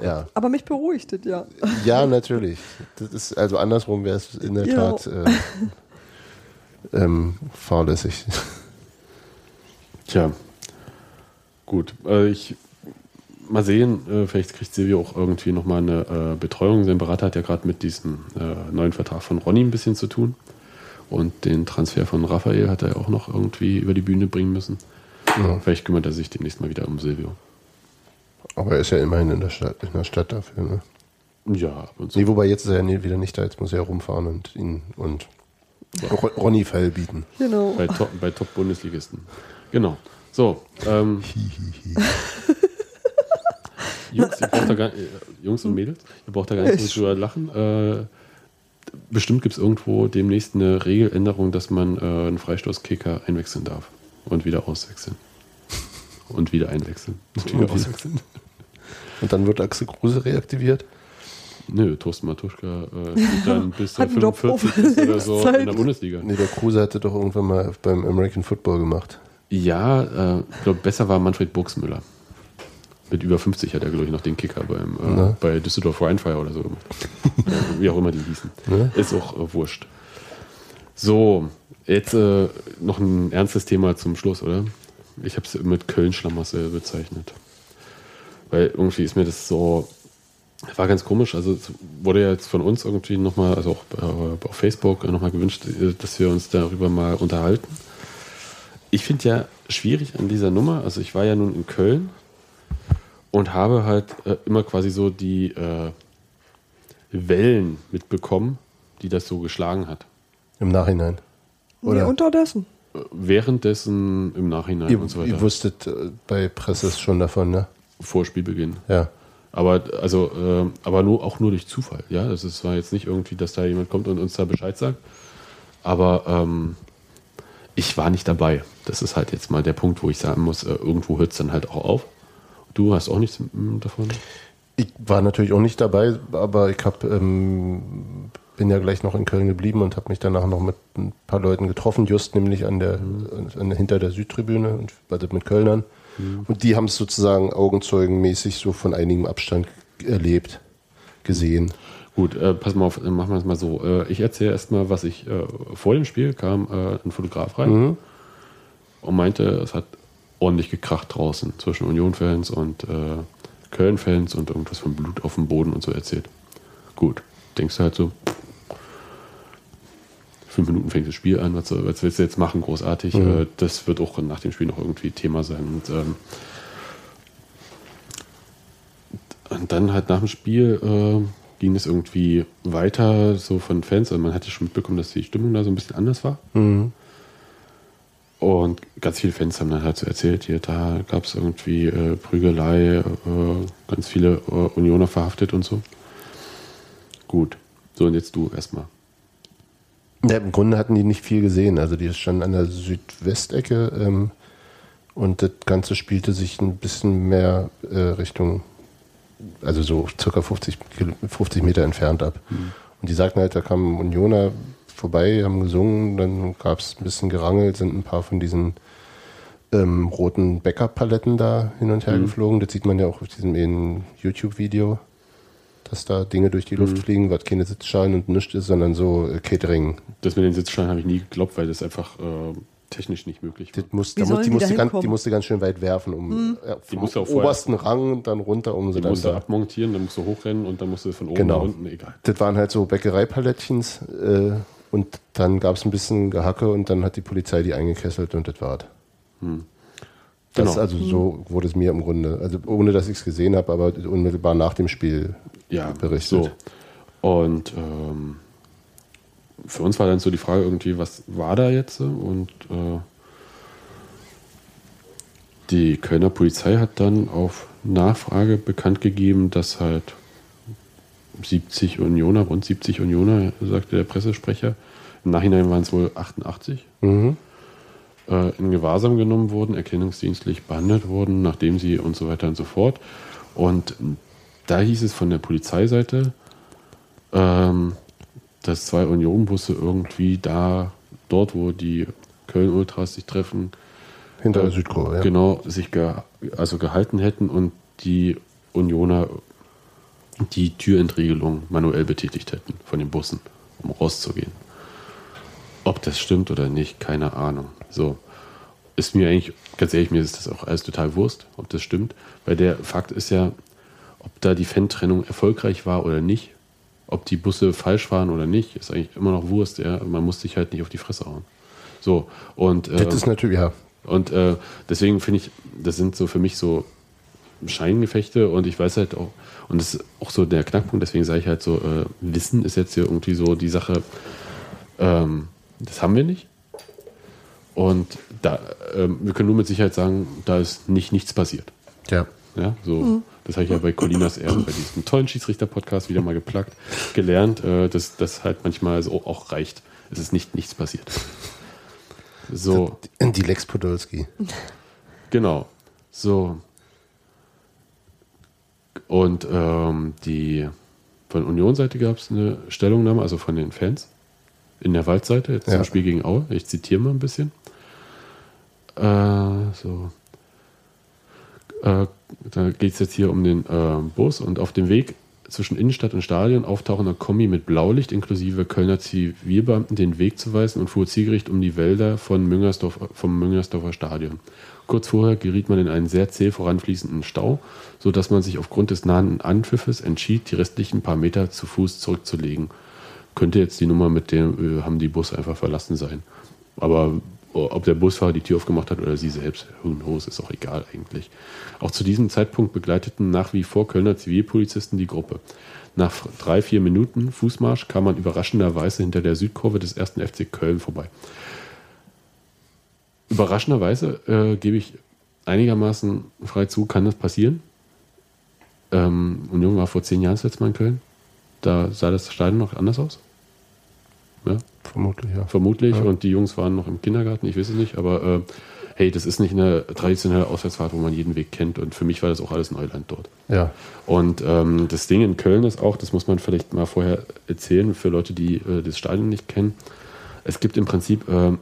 Ja, Aber mich beruhigt es ja. ja, natürlich. Das ist, also andersrum wäre es in der Ja. Tat äh, ähm, fahrlässig. Tja, gut. Äh, ich mal sehen, äh, vielleicht kriegt Silvio auch irgendwie nochmal eine äh, Betreuung. Sein Berater hat ja gerade mit diesem äh, neuen Vertrag von Ronny ein bisschen zu tun. Und den Transfer von Raphael hat er auch noch irgendwie über die Bühne bringen müssen. Ja. Vielleicht kümmert er sich demnächst mal wieder um Silvio. Aber er ist ja immerhin in der Stadt, in der Stadt dafür. Ne? Ja, ab und so. Nee, wobei jetzt ist er ja wieder nicht da, jetzt muss er ja rumfahren und ihn und Ronny Fall bieten. Genau. bei, Top, bei Top-Bundesligisten. Genau. So. Ähm, Jungs, ihr braucht da gar, äh, Jungs und Mädels, ihr braucht da gar nicht Ich- drüber lachen. Äh, bestimmt gibt es irgendwo demnächst eine Regeländerung, dass man äh, einen Freistoßkicker einwechseln darf und wieder auswechseln. Und wieder einwechseln. Und wieder Und wieder- auswechseln. Und dann wird Axel Kruse reaktiviert. Nö, Thorsten Matuschka äh, spielt dann bis er Job 45 ist oder so Zeit. in der Bundesliga. Nee, der Kruse hatte doch irgendwann mal beim American Football gemacht. Ja, äh, ich glaube, besser war Manfred Burgsmüller. Mit über 50 hat er, glaube ich, noch den Kicker beim, äh, bei Düsseldorf Rheinfire oder so gemacht. ja, wie auch immer die hießen. Ne? Ist auch äh, wurscht. So, jetzt äh, noch ein ernstes Thema zum Schluss, oder? Ich habe es mit Köln-Schlamassel bezeichnet. Weil irgendwie ist mir das so, war ganz komisch. Also es wurde ja jetzt von uns irgendwie nochmal, also auch äh, auf Facebook nochmal gewünscht, äh, dass wir uns darüber mal unterhalten. Ich finde ja schwierig an dieser Nummer, also ich war ja nun in Köln und habe halt äh, immer quasi so die äh, Wellen mitbekommen, die das so geschlagen hat. Im Nachhinein. Nee, Oder? unterdessen. Äh, Währenddessen, im Nachhinein Ihr, und so ihr weiter. wusstet äh, bei Presses schon davon, ne? Vor Spielbeginn. Ja. Aber also, äh, aber nur auch nur durch Zufall. Ja, das ist, war jetzt nicht irgendwie, dass da jemand kommt und uns da Bescheid sagt. Aber ähm, ich war nicht dabei. Das ist halt jetzt mal der Punkt, wo ich sagen muss, äh, irgendwo hört es dann halt auch auf. Du hast auch nichts mm, davon. Ich war natürlich auch nicht dabei, aber ich hab, ähm, bin ja gleich noch in Köln geblieben und habe mich danach noch mit ein paar Leuten getroffen, just nämlich an der, an, hinter der Südtribüne und also mit Kölnern. Und die haben es sozusagen augenzeugenmäßig so von einigem Abstand erlebt. gesehen. Gut, äh, pass mal auf, machen wir es mal so. Äh, ich erzähle erstmal, was ich äh, vor dem Spiel kam äh, ein Fotograf rein Mhm. und meinte, es hat ordentlich gekracht draußen zwischen Union-Fans und äh, Köln-Fans und irgendwas von Blut auf dem Boden und so erzählt. Gut, denkst du halt so, fünf Minuten fängt das Spiel an, was, was willst du jetzt machen, großartig. Mhm. Äh, das wird auch nach dem Spiel noch irgendwie Thema sein. Und, ähm, und dann halt nach dem Spiel äh, ging es irgendwie weiter, so von Fans. Also man hatte schon mitbekommen, dass die Stimmung da so ein bisschen anders war. Mhm. Und ganz viele Fans haben dann halt so erzählt, hier, da gab es irgendwie äh, Prügelei, äh, ganz viele äh, Unioner verhaftet und so. Gut. So, und jetzt du erstmal. Ja, Im Grunde hatten die nicht viel gesehen. Also die standen an der Südwestecke ähm, und das Ganze spielte sich ein bisschen mehr äh, Richtung, also so circa 50, Kil- 50 Meter entfernt ab. Und die sagten halt, da kamen Unioner vorbei, haben gesungen, dann gab es ein bisschen gerangelt, sind ein paar von diesen ähm, roten Backup-Paletten da hin und her geflogen. Das sieht man ja auch auf diesem YouTube-Video, dass da Dinge durch die Luft fliegen, was keine Sitzschalen und nichts ist, sondern so äh, Catering. Das mit den Sitzschalen habe ich nie geglaubt, weil das einfach äh, technisch nicht möglich war. Das muss, da muss, die, die musste ganz, die musste ganz schön weit werfen, um ja, vom musste auch vorher- obersten Rang und dann runter, um sie dann musst du da. abmontieren, dann musst du hochrennen und dann musst du von oben Genau. nach unten, egal. Das waren halt so Bäckereipalettchens äh, und dann gab es ein bisschen Gehacke und dann hat die Polizei die eingekesselt und das war's. Das Genau. also so wurde es mir im Grunde, also ohne dass ich es gesehen habe, aber unmittelbar nach dem Spiel ja, berichtet. So. Und ähm, für uns war dann so die Frage irgendwie, was war da jetzt? Und äh, die Kölner Polizei hat dann auf Nachfrage bekannt gegeben, dass halt 70 Unioner, rund 70 Unioner, sagte der Pressesprecher, im Nachhinein waren es wohl 88, Mhm. Äh, in Gewahrsam genommen wurden, erkennungsdienstlich behandelt wurden, nachdem sie und so weiter und so fort. Und da hieß es von der Polizeiseite, ähm, dass zwei Union-Busse irgendwie da, dort, wo die Köln-Ultras sich treffen, Hinter der äh, Südkurve, ja. genau, sich ge also gehalten hätten und die Unioner die Türentriegelung manuell betätigt hätten von den Bussen, um rauszugehen. Ob das stimmt oder nicht, keine Ahnung. So. Ist mir eigentlich, ganz ehrlich, mir ist das auch alles total Wurst, ob das stimmt. Weil der Fakt ist ja, ob da die Fan-Trennung erfolgreich war oder nicht, ob die Busse falsch waren oder nicht, ist eigentlich immer noch Wurst. Ja? Man muss sich halt nicht auf die Fresse hauen. So, und, Das ähm, ist natürlich, ja. und äh, deswegen finde ich, das sind so für mich so Scheingefechte und ich weiß halt auch, und das ist auch so der Knackpunkt, deswegen sage ich halt so, äh, Wissen ist jetzt hier irgendwie so die Sache, ähm, das haben wir nicht. Und da, ähm, wir können nur mit Sicherheit sagen, da ist nicht nichts passiert. Ja. Ja, so, das habe ich ja bei Colinas Ehren, bei diesem tollen Schiedsrichter-Podcast wieder mal geplagt, gelernt, äh, dass das halt manchmal so auch reicht. Es ist nicht nichts passiert. So. Die Lex Podolski. Genau. So. Und ähm, die von Union-Seite gab es eine Stellungnahme, also von den Fans in der Waldseite, jetzt Ja. zum Spiel gegen Aue. Ich zitiere mal ein bisschen. Äh, so. Äh, da geht es jetzt hier um den äh, Bus und auf dem Weg zwischen Innenstadt und Stadion auftauchender Kombi mit Blaulicht inklusive Kölner Zivilbeamten den Weg zu weisen und fuhr zielgerichtet um die Wälder von Müngersdorf, vom Müngersdorfer Stadion. Kurz vorher geriet man in einen sehr zäh voranfließenden Stau, sodass man sich aufgrund des nahen Anpfiffes entschied, die restlichen paar Meter zu Fuß zurückzulegen. Könnte jetzt die Nummer mit dem, äh, haben die Bus einfach verlassen sein. Aber ob der Busfahrer die Tür aufgemacht hat oder sie selbst, who knows, ist auch egal eigentlich. Auch zu diesem Zeitpunkt begleiteten nach wie vor Kölner Zivilpolizisten die Gruppe. Nach drei, vier Minuten Fußmarsch kam man überraschenderweise hinter der Südkurve des ersten FC Köln vorbei. Überraschenderweise äh, gebe ich einigermaßen frei zu, kann das passieren. Ähm, Union war vor zehn Jahren das letzte Mal in Köln. Da sah das Stadion noch anders aus. Ja, Vermutlich, ja. vermutlich. Ja. Und die Jungs waren noch im Kindergarten, ich weiß es nicht. Aber äh, hey, das ist nicht eine traditionelle Auswärtsfahrt, wo man jeden Weg kennt. Und für mich war das auch alles Neuland dort. Ja. Und ähm, das Ding in Köln ist auch, das muss man vielleicht mal vorher erzählen, für Leute, die äh, das Stadion nicht kennen. Es gibt im Prinzip äh,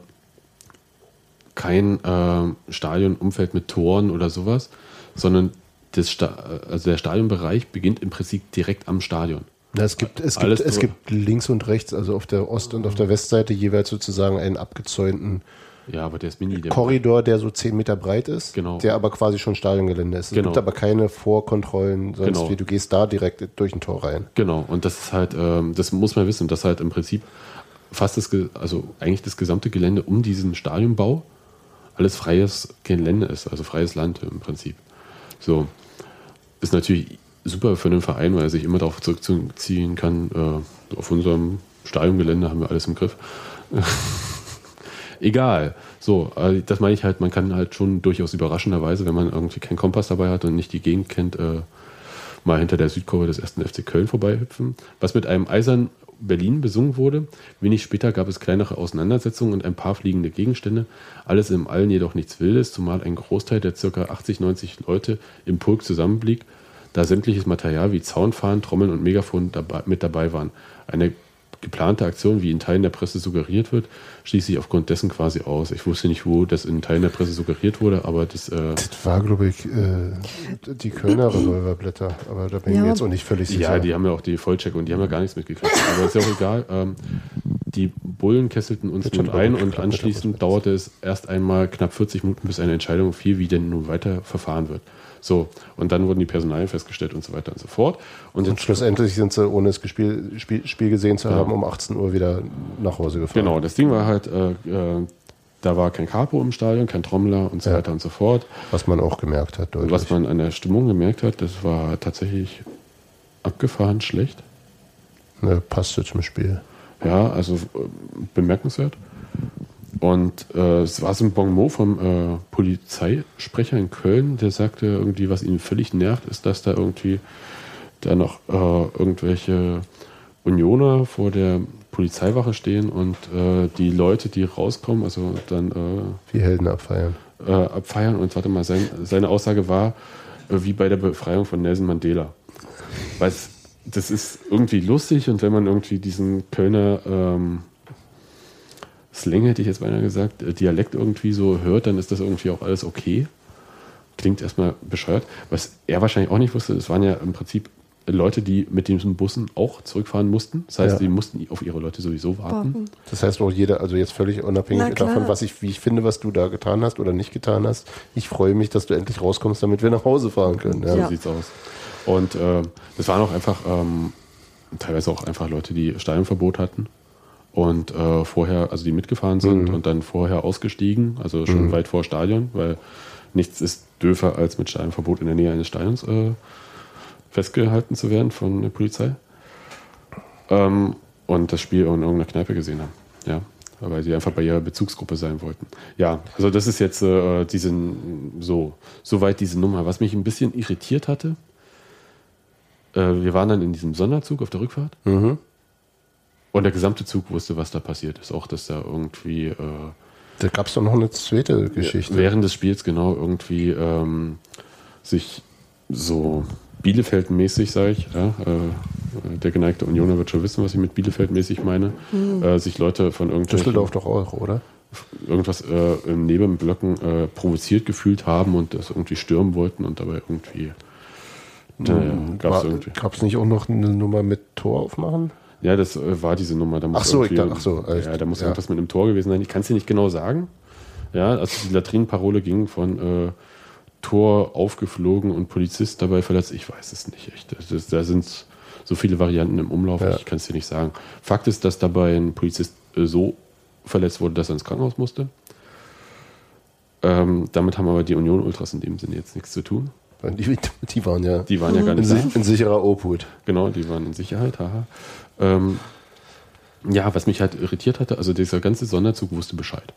kein äh, Stadionumfeld mit Toren oder sowas, sondern das Sta also der Stadionbereich beginnt im Prinzip direkt am Stadion. Na, es gibt, es, gibt, es gibt links und rechts, also auf der Ost- und auf der Westseite jeweils sozusagen einen abgezäunten Ja, aber der ist mini. Der Korridor, der so 10 Meter breit ist, Genau. der aber quasi schon Stadiongelände ist. Es Genau. gibt aber keine Vorkontrollen, sonst Genau. wie du gehst da direkt durch ein Tor rein. Genau, und das ist halt, ähm, das muss man wissen, dass halt im Prinzip fast das, also eigentlich das gesamte Gelände um diesen Stadionbau alles freies Gelände ist, also freies Land im Prinzip. So, ist natürlich super für einen Verein, weil er sich immer darauf zurückziehen kann, äh, auf unserem Stadiongelände haben wir alles im Griff. Egal. So, äh, das meine ich halt, man kann halt schon durchaus überraschenderweise, wenn man irgendwie keinen Kompass dabei hat und nicht die Gegend kennt, äh, mal hinter der Südkurve des ersten FC Köln vorbeihüpfen. Was mit einem Eisern Berlin besungen wurde. Wenig später gab es kleinere Auseinandersetzungen und ein paar fliegende Gegenstände. Alles im Allen jedoch nichts Wildes, zumal ein Großteil der ca. 80, 90 Leute im Pulk zusammenblieb, da sämtliches Material wie Zaunfahnen, Trommeln und Megafon dabei, mit dabei waren. Eine geplante Aktion, wie in Teilen der Presse suggeriert wird, schließe ich aufgrund dessen quasi aus. Ich wusste nicht, wo das in Teilen der Presse suggeriert wurde, aber das äh, Das war, glaube ich, äh, die Kölner Revolverblätter, aber da bin ich Ja. mir jetzt auch nicht völlig sicher. Ja, die haben ja auch die Vollcheck und die haben ja gar nichts mitgekriegt. Aber ist ja auch egal. Ähm, die Bullen kesselten uns nun schon ein und anschließend dauerte es erst einmal knapp 40 Minuten, bis eine Entscheidung fiel, wie denn nun weiter verfahren wird. So, und dann wurden die Personalien festgestellt und so weiter und so fort. Und Und schlussendlich sind sie, ohne das Spiel, Spiel, Spiel gesehen zu Ja. haben, um 18 Uhr wieder nach Hause gefahren. genau, das Ding war halt, äh, äh, da war kein Capo im Stadion, kein Trommler und so Ja. weiter und so fort. Was man auch gemerkt hat, deutlich. Was man an der Stimmung gemerkt hat, das war tatsächlich abgefahren schlecht. ne, passte zum Spiel. Ja, also äh, bemerkenswert. Und äh, es war so ein Bon mot vom äh, Polizeisprecher in Köln, der sagte irgendwie, was ihn völlig nervt, ist, dass da irgendwie da noch äh, irgendwelche Unioner vor der Polizeiwache stehen und äh, die Leute, die rauskommen, also dann äh, Wie Helden abfeiern. äh, abfeiern. Und warte mal, sein, seine Aussage war, äh, wie bei der Befreiung von Nelson Mandela. Weil das ist irgendwie lustig und wenn man irgendwie diesen Kölner ähm, Slang, hätte ich jetzt beinahe gesagt, äh, Dialekt irgendwie so hört, dann ist das irgendwie auch alles okay. Klingt erstmal bescheuert. Was er wahrscheinlich auch nicht wusste, es waren ja im Prinzip Leute, die mit diesen Bussen auch zurückfahren mussten. Das heißt, Ja. die mussten auf ihre Leute sowieso warten. Das heißt auch jeder, also jetzt völlig unabhängig davon, was ich, wie ich finde, was du da getan hast oder nicht getan hast. Ich freue mich, dass du endlich rauskommst, damit wir nach Hause fahren können. Ja. So Ja. sieht's aus. Und äh, das waren auch einfach ähm, teilweise auch einfach Leute, die Stadionverbot hatten und äh, vorher, also die mitgefahren sind und dann vorher ausgestiegen, also schon weit vor Stadion, weil nichts ist döfer als mit Stadionverbot in der Nähe eines Stadions äh, festgehalten zu werden von der Polizei. Ähm, und das Spiel in irgendeiner Kneipe gesehen haben. Ja. Weil sie einfach bei ihrer Bezugsgruppe sein wollten. Ja, also das ist jetzt äh, diesen, so, soweit diese Nummer. Was mich ein bisschen irritiert hatte, äh, wir waren dann in diesem Sonderzug auf der Rückfahrt Mhm. Und der gesamte Zug wusste, was da passiert ist. Auch, dass da irgendwie äh, Da gab es doch noch eine zweite Geschichte. während des Spiels genau irgendwie ähm, sich so Bielefeld-mäßig, sage ich, ja, äh, der geneigte Unioner wird schon wissen, was ich mit Bielefeld-mäßig meine, äh, sich Leute von irgendwelchen Düsseldorf doch auch, oder? irgendwas äh, im Nebenblöcken äh, provoziert gefühlt haben und das irgendwie stürmen wollten und dabei irgendwie gab es irgendwie. Gab es nicht auch noch eine Nummer mit Tor aufmachen? Ja, das äh, war diese Nummer. Da muss Ach so, ich dachte- ach so, echt? ja, da muss Ja. irgendwas mit einem Tor gewesen sein. Ich kann es dir nicht genau sagen. Ja, also die Latrinenparole ging von äh, Tor aufgeflogen und Polizist dabei verletzt. Ich weiß es nicht echt. Das, da sind so viele Varianten im Umlauf. Ja. Ich kann es dir nicht sagen. Fakt ist, dass dabei ein Polizist äh, so verletzt wurde, dass er ins Krankenhaus musste. Ähm, damit haben aber die Union Ultras in dem Sinne jetzt nichts zu tun. Die, die waren ja Die waren ja gar in, nicht si- in sicherer Obhut. Genau, die waren in Sicherheit, haha. Ähm, ja, was mich halt irritiert hatte, also dieser ganze Sonderzug wusste Bescheid.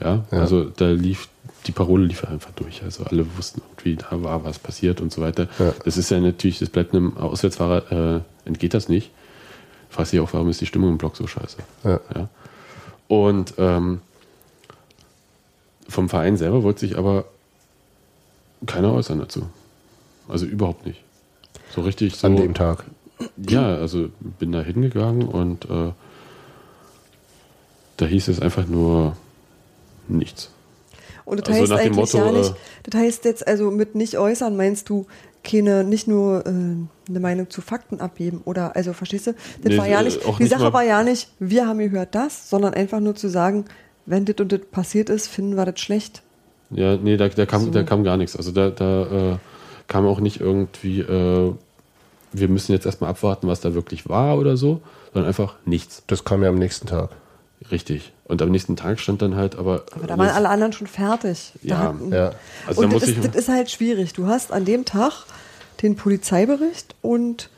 Ja, Ja. also da lief, die Parole lief einfach durch. Also alle wussten irgendwie, da war was passiert und so weiter. Ja. Das ist ja natürlich, das bleibt einem Auswärtsfahrer, äh, entgeht das nicht. Fragt sich auch, warum ist die Stimmung im Block so scheiße. Ja. Ja. Und ähm, vom Verein selber wollte sich aber keiner äußern dazu. Also überhaupt nicht. So richtig so. An dem Tag. Ja, also bin da hingegangen und äh, da hieß es einfach nur nichts. Und das Also heißt dem eigentlich Motto, ja nicht, äh, das heißt jetzt also mit nicht äußern meinst du keine, nicht nur äh, eine Meinung zu Fakten abgeben oder, also verstehst du? Das Nee, war ja äh, nicht, die nicht Sache war ja nicht, wir haben gehört das, sondern einfach nur zu sagen, wenn das und das passiert ist, finden wir das schlecht. Ja, nee, da, da, kam, So. da kam gar nichts. Also da, da äh, kam auch nicht irgendwie, äh, wir müssen jetzt erstmal abwarten, was da wirklich war oder so, sondern einfach nichts. Das kam ja am nächsten Tag. Richtig. Und am nächsten Tag stand dann halt aber. Aber da waren alle anderen schon fertig. Da Ja, hatten- Ja. Also und das, ist, das ist halt schwierig. Du hast an dem Tag den Polizeibericht und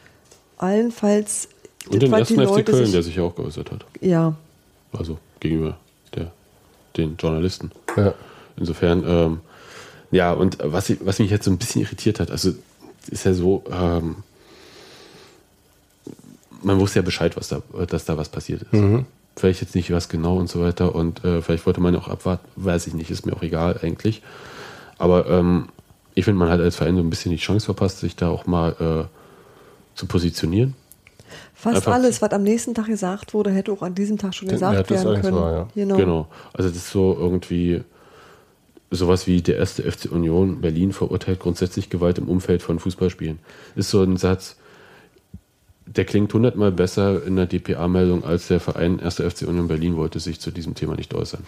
allenfalls und den ersten FC Leute Köln, sich- der sich ja auch geäußert hat. ja, Also gegenüber der, den Journalisten. Ja. Insofern, ähm, ja, und was, ich, was mich jetzt so ein bisschen irritiert hat, also ist ja so, ähm, man wusste ja Bescheid, was da, dass da was passiert ist. Vielleicht jetzt nicht was genau und so weiter und äh, vielleicht wollte man ja auch abwarten, weiß ich nicht, ist mir auch egal eigentlich. Aber ähm, ich finde, man hat als Verein so ein bisschen die Chance verpasst, sich da auch mal äh, zu positionieren. fast Einfach- alles, was am nächsten Tag gesagt wurde, hätte auch an diesem Tag schon Ja, gesagt das werden können. war, ja. Genau. Genau. Also das ist so irgendwie sowas wie der erste FC Union Berlin verurteilt grundsätzlich Gewalt im Umfeld von Fußballspielen. Ist so ein Satz, der klingt hundertmal besser in der DPA-Meldung, als der Verein 1. FC Union Berlin wollte sich zu diesem Thema nicht äußern.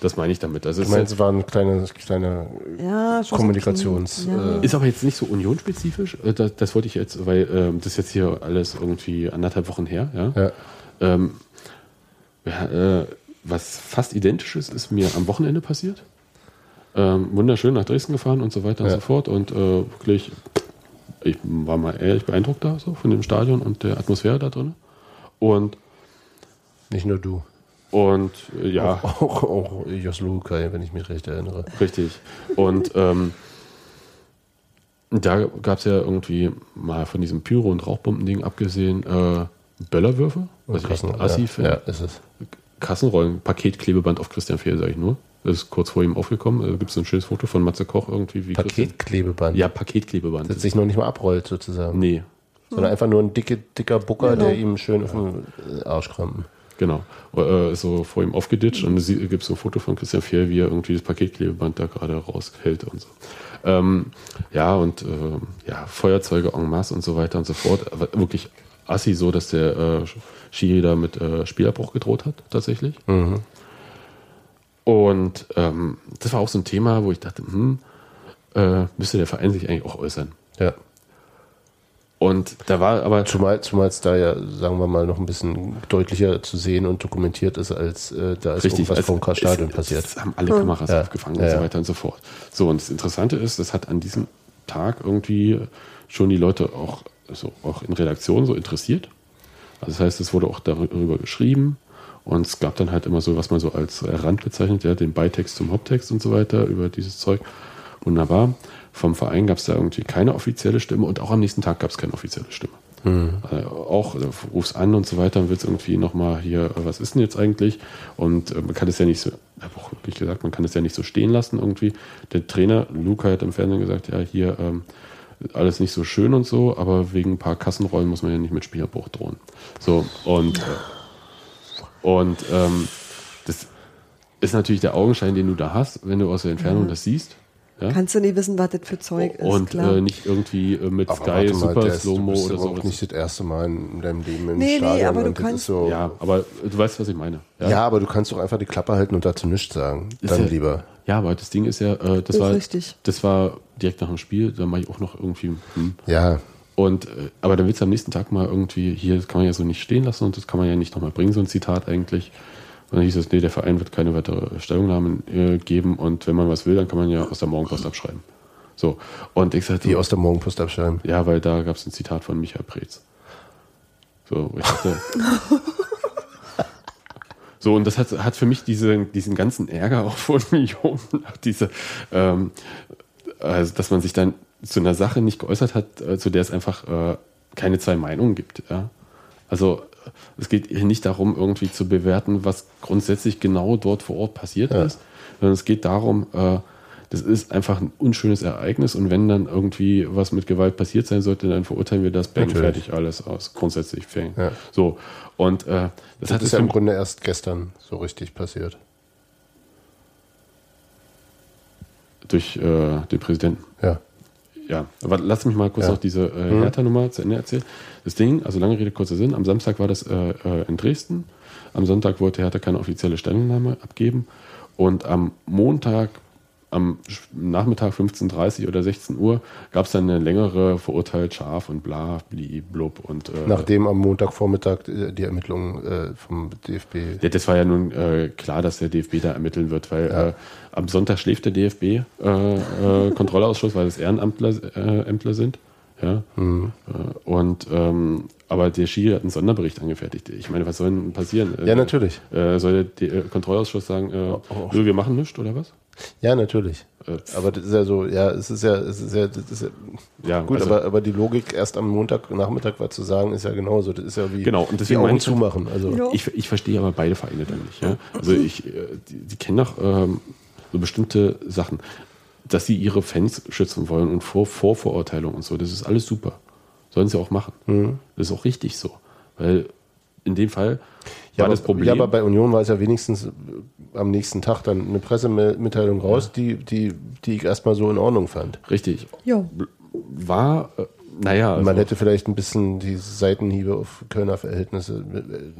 Das meine ich damit. Also Ich es meine, es war eine kleine, kleine Ja, Kommunikations- ja. äh, ist aber jetzt nicht so unionspezifisch. Äh, Das, das wollte ich jetzt, weil ähm, das ist jetzt hier alles irgendwie anderthalb Wochen her. Ja? ja. Ähm, ja, äh, was fast identisch ist, ist mir am Wochenende passiert. Ähm, wunderschön nach Dresden gefahren und so weiter und so fort. Und äh, wirklich, ich war mal ehrlich beeindruckt da so von dem Stadion und der Atmosphäre da drin. Und, Nicht nur du. und äh, ja, Auch, auch Jos Lukai, wenn ich mich recht erinnere. richtig. Und ähm, da gab es ja irgendwie mal von diesem Pyro- und Rauchbombending abgesehen äh, Böllerwürfe, was ich Kassen- assi ja, ja, ist es. Kassenrollen, Paketklebeband auf Christian Fehl, sage ich nur. Das ist kurz vor ihm aufgekommen. Da gibt es ein schönes Foto von Matze Koch irgendwie. Wie Paketklebeband. Ja, Paketklebeband. Das sich noch nicht mal abrollt, sozusagen. nee, Sondern einfach nur ein dicke, dicker Bucker, Genau. der ihm schön auf den äh, Arsch krampen. genau. Äh, so vor ihm aufgeditscht und es gibt so ein Foto von Christian Fehl, wie er irgendwie das Paketklebeband da gerade raushält und so. Ähm, ja, und ähm, ja, Feuerzeuge en masse und so weiter und so fort. Aber wirklich assi so, dass der äh, Schiri da mit äh, Spielabbruch gedroht hat, tatsächlich. Und ähm, das war auch so ein Thema, wo ich dachte, hm, äh, müsste der Verein sich eigentlich auch äußern. Ja. Und da war aber Zumal zumal es da ja, sagen wir mal, noch ein bisschen deutlicher zu sehen und dokumentiert ist, als äh, da ist irgendwas als- vom Stadion passiert. Das haben alle Kameras Ja. aufgefangen Ja, und so ja. weiter und so fort. So, und das Interessante ist, das hat an diesem Tag irgendwie schon die Leute auch, so, auch in Redaktion so interessiert. Also das heißt, es wurde auch darüber geschrieben und es gab dann halt immer so, was man so als Rand bezeichnet, ja, den Beitext zum Haupttext und so weiter über dieses Zeug. Wunderbar. Vom Verein gab es da irgendwie keine offizielle Stimme und auch am nächsten Tag gab es keine offizielle Stimme. Also auch äh, rufst an und so weiter und willst irgendwie nochmal hier, äh, was ist denn jetzt eigentlich? Und äh, man kann es ja nicht so, habe auch wirklich gesagt, man kann es ja nicht so stehen lassen irgendwie. Der Trainer, Luca, hat im Fernsehen gesagt, ja, hier ähm, alles nicht so schön und so, aber wegen ein paar Kassenrollen muss man ja nicht mit Spielabbruch drohen. So, und, äh, und ähm, das ist natürlich der Augenschein, den du da hast, wenn du aus der Entfernung das siehst. Ja? Kannst du nie wissen, was das für Zeug ist, und klar. äh, nicht irgendwie äh, mit Aber Sky warte mal, Super ist- Slow-Mo oder aber auch sowas. nicht das erste Mal in deinem Leben im Nee, nee, Stadion. aber du das kannst- ist so, Ja, aber du weißt, was ich meine. ja. aber du kannst doch einfach die Klappe halten und dazu nichts sagen. Ist Dann ja- lieber. Ja, aber das Ding ist ja, äh, das Ist war richtig. das war direkt nach dem Spiel, da mache ich auch noch irgendwie hm. Ja, und äh, aber dann willst du am nächsten Tag mal irgendwie hier das kann man ja so nicht stehen lassen und das kann man ja nicht nochmal bringen so ein Zitat eigentlich. Und dann hieß es, nee, der Verein wird keine weitere Stellungnahmen äh, geben und wenn man was will, dann kann man ja aus der Morgenpost abschreiben. So und ich sagte, die aus der Morgenpost abschreiben. ja, weil da gab es ein Zitat von Michael Preetz. So, ich dachte, so, und das hat, hat für mich diese, diesen ganzen Ärger auch von Millionen, diese, ähm, also, dass man sich dann zu einer Sache nicht geäußert hat, äh, zu der es einfach äh, keine zwei Meinungen gibt. Ja? Also äh, es geht hier nicht darum, irgendwie zu bewerten, was grundsätzlich genau dort vor Ort passiert Ja. ist, sondern es geht darum, das ist einfach ein unschönes Ereignis und wenn dann irgendwie was mit Gewalt passiert sein sollte, dann verurteilen wir das, bang, fertig, alles aus. Grundsätzlich fang. Ja. So. Und äh, das, Das hat ist es ja im Grunde erst gestern so richtig passiert. durch äh, den Präsidenten. Ja. Ja, aber lass mich mal kurz Ja. noch diese äh, Hertha-Nummer zu Ende erzählen. Das Ding, also lange Rede, kurzer Sinn, am Samstag war das äh, äh, in Dresden. Am Sonntag wollte Hertha keine offizielle Stellungnahme abgeben. Und am Montag, am Nachmittag 15.30 oder 16 Uhr, gab es dann eine längere verurteilt scharf und bla, bli, blub und äh, Nachdem am Montagvormittag äh, die Ermittlungen äh, vom DFB. Ja, das war ja nun äh, klar, dass der DFB da ermitteln wird, weil äh, am Sonntag schläft der DFB äh, Kontrollausschuss, weil es Ehrenamtler sind. Ja. Mhm. Und ähm, aber der Schiri hat einen Sonderbericht angefertigt. Ich meine, was soll denn passieren? Ja, natürlich. Soll der D Kontrollausschuss sagen, oh. nö, wir machen nichts oder was? Ja, natürlich. Äh, Aber das ist ja so, ja, es ist ja, es ist ja, das ist ja Ja, gut, also- aber, aber die Logik erst am Montagnachmittag was zu sagen, ist ja genauso. Das ist ja wie Genau, und deswegen die Augen ich- zumachen. Also Ja. Ich, ich verstehe aber beide Vereine dann nicht. Ja? Also ich, äh, die, die kennen doch ähm, so bestimmte Sachen, dass sie ihre Fans schützen wollen und vor Vorverurteilung und so. Das ist alles super. Sollen sie auch machen. Mhm. Das ist auch richtig so. Weil in dem Fall ja, war aber, das Problem. ja, aber bei Union war es ja wenigstens äh, am nächsten Tag dann eine Pressemitteilung raus, die, die, die ich erstmal so in Ordnung fand. richtig. Ja. War, äh, naja, also, Man hätte vielleicht ein bisschen die Seitenhiebe auf Kölner Verhältnisse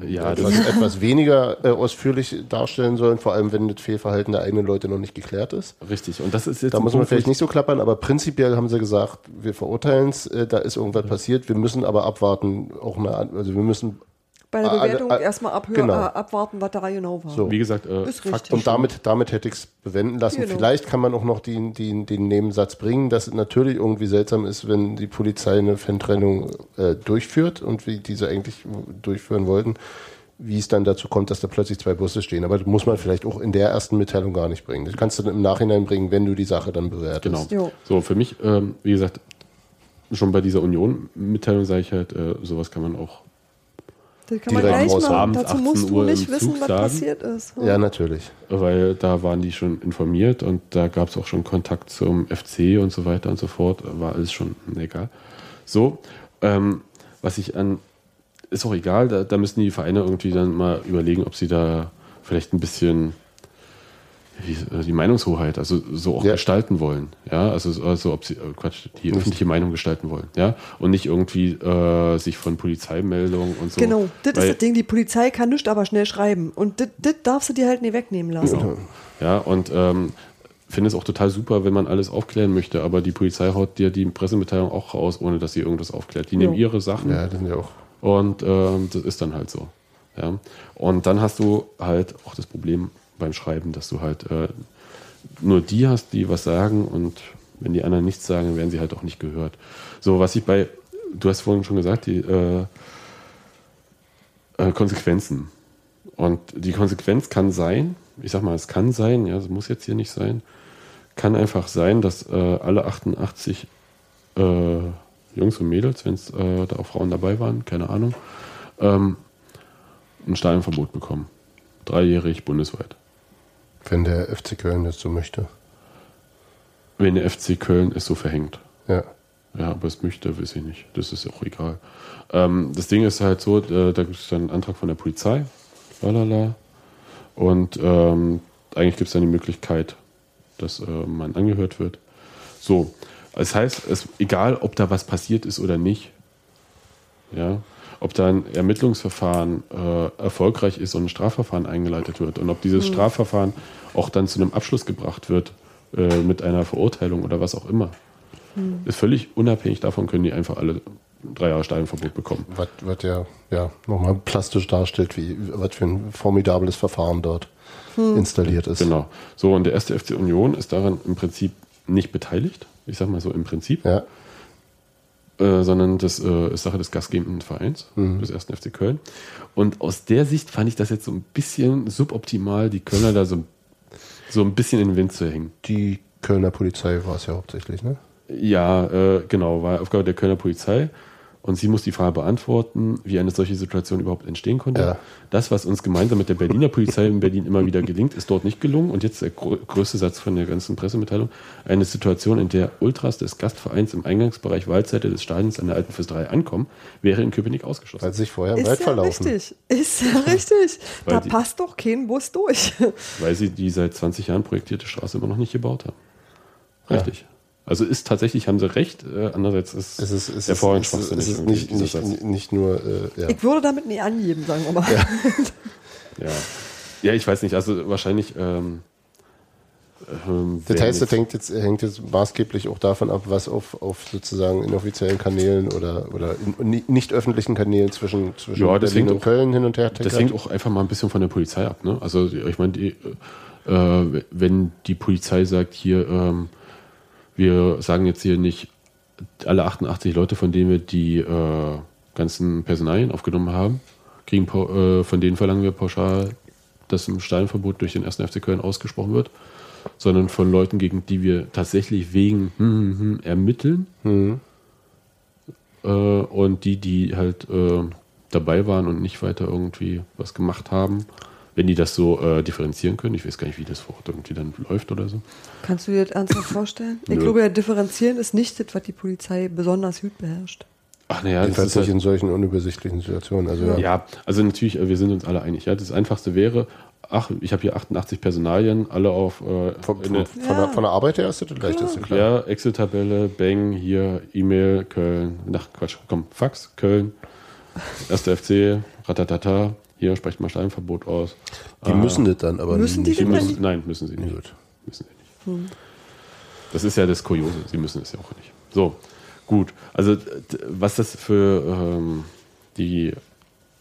äh, Ja, etwas, etwas weniger äh, ausführlich darstellen sollen, vor allem wenn das Fehlverhalten der eigenen Leute noch nicht geklärt ist. richtig. Und das ist jetzt Da muss man vielleicht ich- nicht so klappern, aber prinzipiell haben sie gesagt, wir verurteilen es, äh, da ist irgendwas passiert, wir müssen aber abwarten, auch eine, An- also wir müssen Bei der Ah, Bewertung alle- erstmal abhören, genau. äh, abwarten, was da genau war. So. Wie gesagt, äh, Fakt und damit, damit hätte ich es bewenden lassen. Genau. Vielleicht kann man auch noch den, den, den Nebensatz bringen, dass es natürlich irgendwie seltsam ist, wenn die Polizei eine Fantrennung äh, durchführt und wie diese eigentlich durchführen wollten, wie es dann dazu kommt, dass da plötzlich zwei Busse stehen. Aber das muss man vielleicht auch in der ersten Mitteilung gar nicht bringen. Das kannst du dann im Nachhinein bringen, wenn du die Sache dann bewertest. Genau. Jo. So, für mich, ähm, wie gesagt, schon bei dieser Union-Mitteilung sage ich halt, äh, sowas kann man auch. Das kann man gleich machen. Abends Dazu 18 musst du Uhr nicht wissen, Zug was sagen. passiert ist. Ja, natürlich. weil da waren die schon informiert und da gab es auch schon Kontakt zum FC und so weiter und so fort. War alles schon egal. So, ähm, was ich an, ist auch egal, da, da müssen die Vereine irgendwie dann mal überlegen, ob sie da vielleicht ein bisschen die Meinungshoheit, also so auch Ja. gestalten wollen. Ja, also, also ob sie, äh, Quatsch, die öffentliche Meinung gestalten wollen. Ja, und nicht irgendwie äh, sich von Polizeimeldungen und so. Genau, das ist das Ding. Die Polizei kann nicht aber schnell schreiben. Und das, darfst du dir halt nicht wegnehmen lassen. Genau. Ja, und ähm, finde es auch total super, wenn man alles aufklären möchte, aber die Polizei haut dir die Pressemitteilung auch raus, ohne dass sie irgendwas aufklärt. Die nehmen Ja. ihre Sachen Ja, das sind ja auch. und ähm, das ist dann halt so. Ja. Und dann hast du halt auch das Problem beim Schreiben, dass du halt äh, nur die hast, die was sagen und wenn die anderen nichts sagen, werden sie halt auch nicht gehört. So, was ich bei, du hast vorhin schon gesagt, die äh, äh, Konsequenzen. Und die Konsequenz kann sein, ich sag mal, es kann sein, ja, es muss jetzt hier nicht sein, kann einfach sein, dass äh, alle 88 äh, Jungs und Mädels, wenn es äh, da auch Frauen dabei waren, keine Ahnung, ähm, ein Stadionverbot bekommen. Dreijährig bundesweit. Wenn der FC Köln das so möchte. Wenn der FC Köln es so verhängt. Ja. Ja, aber es möchte, weiß ich nicht. Das ist auch egal. Ähm, das Ding ist halt so, äh, da gibt es dann einen Antrag von der Polizei. Lalala. Und ähm, eigentlich gibt es dann die Möglichkeit, dass äh, man angehört wird. So. Das heißt, es, egal ob da was passiert ist oder nicht, ja, ob da ein Ermittlungsverfahren äh, erfolgreich ist und ein Strafverfahren eingeleitet wird und ob dieses Strafverfahren auch dann zu einem Abschluss gebracht wird äh, mit einer Verurteilung oder was auch immer. Ist völlig unabhängig davon, können die einfach alle drei Jahre Stadionverbot bekommen. Was, was ja, ja nochmal plastisch darstellt, wie was für ein formidables Verfahren dort installiert ist. Genau. So, und der erste FC Union ist daran im Prinzip nicht beteiligt. Ich sag mal so im Prinzip. Ja. Äh, sondern das äh, ist Sache des gastgebenden Vereins, des ersten FC Köln. Und aus der Sicht fand ich das jetzt so ein bisschen suboptimal, die Kölner da so, so ein bisschen in den Wind zu hängen. Die Kölner Polizei war es ja hauptsächlich, ne? Ja, äh, genau, war Aufgabe der Kölner Polizei. Und sie muss die Frage beantworten, wie eine solche Situation überhaupt entstehen konnte. Ja. Das, was uns gemeinsam mit der Berliner Polizei in Berlin immer wieder gelingt, ist dort nicht gelungen. Und jetzt der grö größte Satz von der ganzen Pressemitteilung. Eine Situation, in der Ultras des Gastvereins im Eingangsbereich Waldseite des Stadions an der Alten Fürsterei ankommen, wäre in Köpenick ausgeschlossen. Weil sie sich vorher im Ist Wald ja verlaufen. richtig. Ist ja richtig. Da die- passt doch kein Bus durch. Weil sie die seit 20 Jahren projektierte Straße immer noch nicht gebaut haben. Richtig. Also ist tatsächlich, haben sie recht, äh, andererseits ist Es ist, es der ist, Vorhin es ist, es schwachsinnig. ist irgendwie, nicht, nicht, nicht nur, äh, ja. Ich würde damit nie angeben, sagen wir mal. Ja. ja, ich weiß nicht, also wahrscheinlich. Ähm, ähm, Das heißt, das hängt jetzt, hängt jetzt maßgeblich auch davon ab, was auf, auf sozusagen inoffiziellen Kanälen oder, oder in, ni- nicht öffentlichen Kanälen zwischen, zwischen Ja, das Berlin und auch- Köln hin und her Das hängt auch einfach mal ein bisschen von der Polizei ab. Ne? Also ich meine, die, äh, wenn die Polizei sagt, hier, ähm, wir sagen jetzt hier nicht alle 88 Leute, von denen wir die äh, ganzen Personalien aufgenommen haben, kriegen, äh, von denen verlangen wir pauschal, dass ein Stadionverbot durch den 1. FC Köln ausgesprochen wird, sondern von Leuten, gegen die wir tatsächlich wegen hm, hm, hm, ermitteln. Äh, und die, die halt äh, dabei waren und nicht weiter irgendwie was gemacht haben, wenn die das so äh, differenzieren können. Ich weiß gar nicht, wie das vor Ort irgendwie dann läuft oder so. Kannst du dir das ernsthaft vorstellen? Ich Nö. glaube, ja, differenzieren ist nicht das, was die Polizei besonders gut beherrscht. Ach naja, das ist nicht halt, in solchen unübersichtlichen Situationen. Also, ja. ja, also natürlich, äh, wir sind uns alle einig. Ja, das Einfachste wäre, ach, ich habe hier 88 Personalien, alle auf äh, Von, von, von, der, von der Arbeit her ist das das leichteste, klar. Ja, Excel-Tabelle, Bang, hier, E-Mail, Köln, nach Quatsch, komm, Fax, Köln, 1. FC, ratatata, hier sprecht mal Steinverbot aus. Die Ah, müssen das dann, aber Müssen die Die denn müssen, nicht? nein, müssen sie nicht. Gut. Müssen sie nicht. Das ist ja das Kuriose, sie müssen es ja auch nicht. So, gut. Also, was das für ähm, die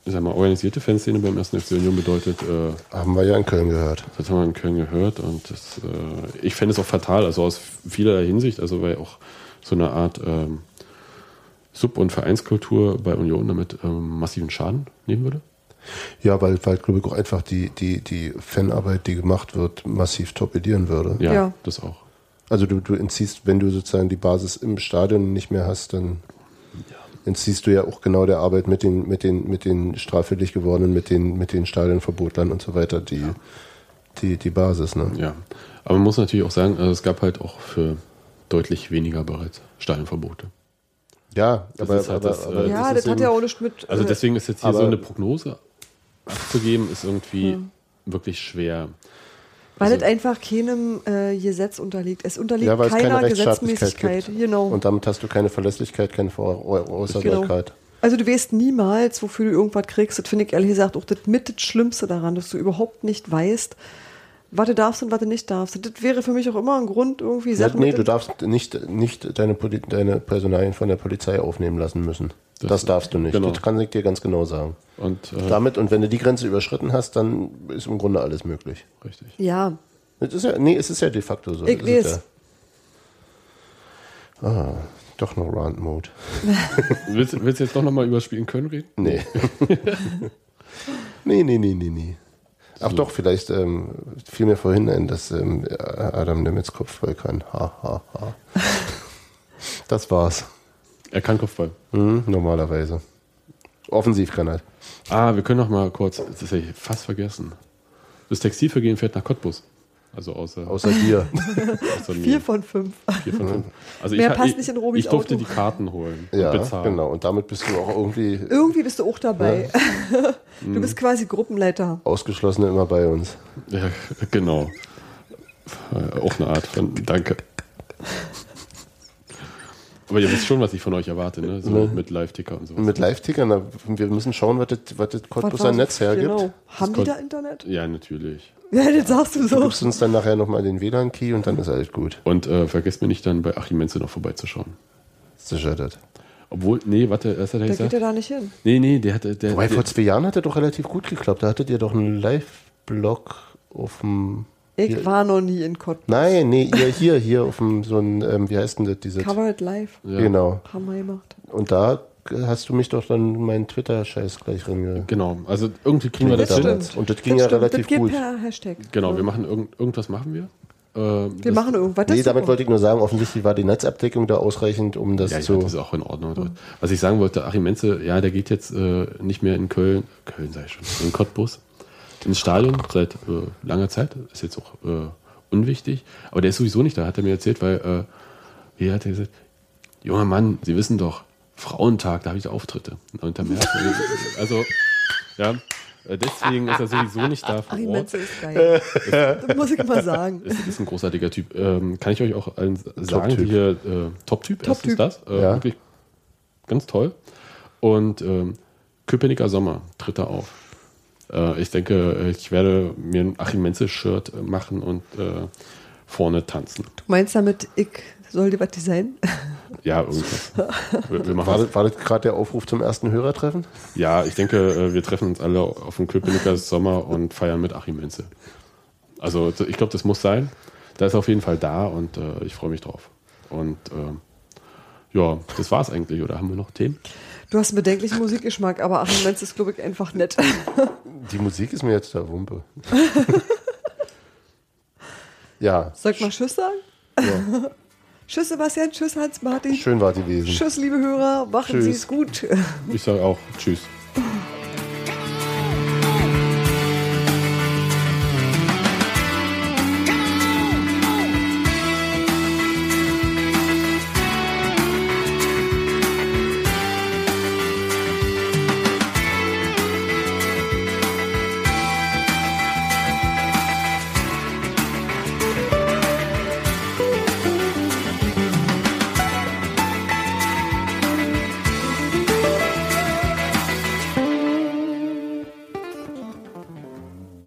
ich sag mal, organisierte Fanszene beim 1. FC Union bedeutet, äh, Haben wir ja in Köln gehört. das haben wir in Köln gehört und das, äh, ich fände es auch fatal, also aus vielerlei Hinsicht, also weil auch so eine Art ähm, Sub- und Vereinskultur bei Union damit ähm, massiven Schaden nehmen würde. Ja, weil, weil glaube ich, auch einfach die, die, die Fanarbeit, die gemacht wird, massiv torpedieren würde. Ja, Ja. das auch. Also du, du entziehst, wenn du sozusagen die Basis im Stadion nicht mehr hast, dann entziehst du ja auch genau der Arbeit mit den, mit den, mit den straffällig gewordenen, mit den, mit den Stadionverbotlern und so weiter, die, die, die Basis, ne? Ja, aber man muss natürlich auch sagen, also es gab halt auch für deutlich weniger bereits Stadionverbote. Ja, Das aber, halt aber, das, äh, aber ja, ist das hat eben- ja auch nichts mit. Also äh, deswegen ist jetzt hier aber- so eine Prognose abzugeben, ist irgendwie wirklich schwer. Weil also- es einfach keinem äh, Gesetz unterliegt. Es unterliegt Ja, weil es keine keiner Rechtsstaatlichkeit Gesetzmäßigkeit. gibt. Genau. Und damit hast du keine Verlässlichkeit, keine Voraussagbarkeit. Also du weißt niemals, wofür du irgendwas kriegst. Das finde ich ehrlich gesagt auch das mit das Schlimmste daran, dass du überhaupt nicht weißt, was du darfst und was du nicht darfst. Das wäre für mich auch immer ein Grund, irgendwie Sachen nee, mit du darfst nicht, nicht deine, Poli deine Personalien von der Polizei aufnehmen lassen müssen. Das, Das- darfst du nicht. genau. Das kann ich dir ganz genau sagen. Und äh, Damit, und wenn du die Grenze überschritten hast, dann ist im Grunde alles möglich. richtig. Ja, Es ist ja, nee, es ist ja de facto so. Ich Das weiß. Ja. Ah, doch noch Round Mode. Willst, willst du jetzt doch nochmal über das Spiel in Köln reden? Nee. nee, nee, nee, nee, nee. Ach doch, vielleicht ähm, fiel mir vorhin ein, dass ähm, Adam Nemitz Kopfball kann. Ha, ha, ha. Das war's. Er kann Kopfball. Mhm, normalerweise. Offensiv kann er. Ah, wir können noch mal kurz, das hätte ich fast vergessen. Das Textilvergehen fährt nach Cottbus. Also außer, Außer dir. außer mir. vier von fünf. Vier von fünf. Also Mehr ich, passt ich, nicht in Robis Ich durfte Auto. die Karten holen ja, und bezahlen. genau. Und damit bist du auch irgendwie Irgendwie bist du auch dabei. du bist quasi Gruppenleiter. Ausgeschlossene immer bei uns. Ja, genau. Äh, Auch eine Art von Danke. Aber ihr wisst schon, was ich von euch erwarte, ne? So Ne. mit Live-Ticker und so. Mit Live-Tickern, wir müssen schauen, was das, was das Cottbuser Netz hergibt. Genau. Haben die Gott- da Internet? Ja, natürlich. Ja, das sagst du Du so. gibst uns dann nachher nochmal den WLAN-Key und dann ist alles gut. Und äh, vergesst mir nicht dann bei Achim Menze noch vorbeizuschauen. Sicher das. Obwohl, nee, warte, was hat er Da geht gesagt? er da nicht hin. Nee, nee, der hatte. Der, Wobei, der, vor zwei Jahren hat er doch relativ gut geklappt. Da hattet ihr doch einen Live-Blog auf dem. Ich Hier- war noch nie in Cottbus. Nein, nee, ihr hier, hier auf dem, so ein, ähm, wie heißt denn das, diese. Cover it live. ja, Genau. Haben wir gemacht. Und da hast du mich doch dann meinen Twitter-Scheiß gleich reinge. Genau, also irgendwie kriegen wir das Das hin. Und das ging das ja stimmt. relativ das geht gut. per Hashtag. Genau, Ja. wir machen irgend, irgendwas machen wir. Äh, Wir machen irgendwas. Nee, damit wollte ich nur sagen, offensichtlich war die Netzabdeckung da ausreichend, um das Ja, ja, zu. das ist auch in Ordnung. dort. Was ich sagen wollte, Achim Menze, ja, der geht jetzt äh, nicht mehr in Köln, Köln sei schon, in Cottbus, ins Stadion seit äh, langer Zeit. Ist jetzt auch äh, unwichtig. Aber der ist sowieso nicht da, hat er mir erzählt, weil, äh, wie hat er gesagt, junger Mann, Sie wissen doch, Frauentag, da habe ich Auftritte. Unter März. also, ja, Äh, Deswegen ist er sowieso nicht da vor Achim Ort. Ist geil. das muss ich mal sagen. Ist, ist ein großartiger Typ. Ähm, kann ich euch auch allen sagen, Top-Typ. die hier äh, Top-Typ, erstens Top-Typ. das. Äh, Ja. Wirklich ganz toll. Und ähm, Köpenicker Sommer tritt da auf. Äh, ich denke, ich werde mir ein Achim Menzel-Shirt äh, machen und äh, vorne tanzen. Du meinst damit, ich soll dir was designen? Ja, irgendwas. Wir, wir War das. das, war das gerade der Aufruf zum ersten Hörertreffen? Ja, ich denke, äh, wir treffen uns alle auf dem Köpenicker Sommer und feiern mit Achim Menzel. Also ich glaube, das muss sein. Da ist auf jeden Fall da und äh, ich freue mich drauf. Und ähm, ja, das war's eigentlich. Oder haben wir noch Themen? Du hast einen bedenklichen Musikgeschmack, aber Achim Menzel ist, glaube ich, einfach nett. Die Musik ist mir jetzt der Wumpe. ja, Sag mal Tschüss sagen. Tschüss Sebastian, tschüss Hans-Martin. schön war die gewesen. Tschüss liebe Hörer, machen. Sie es gut. Ich sage auch Tschüss.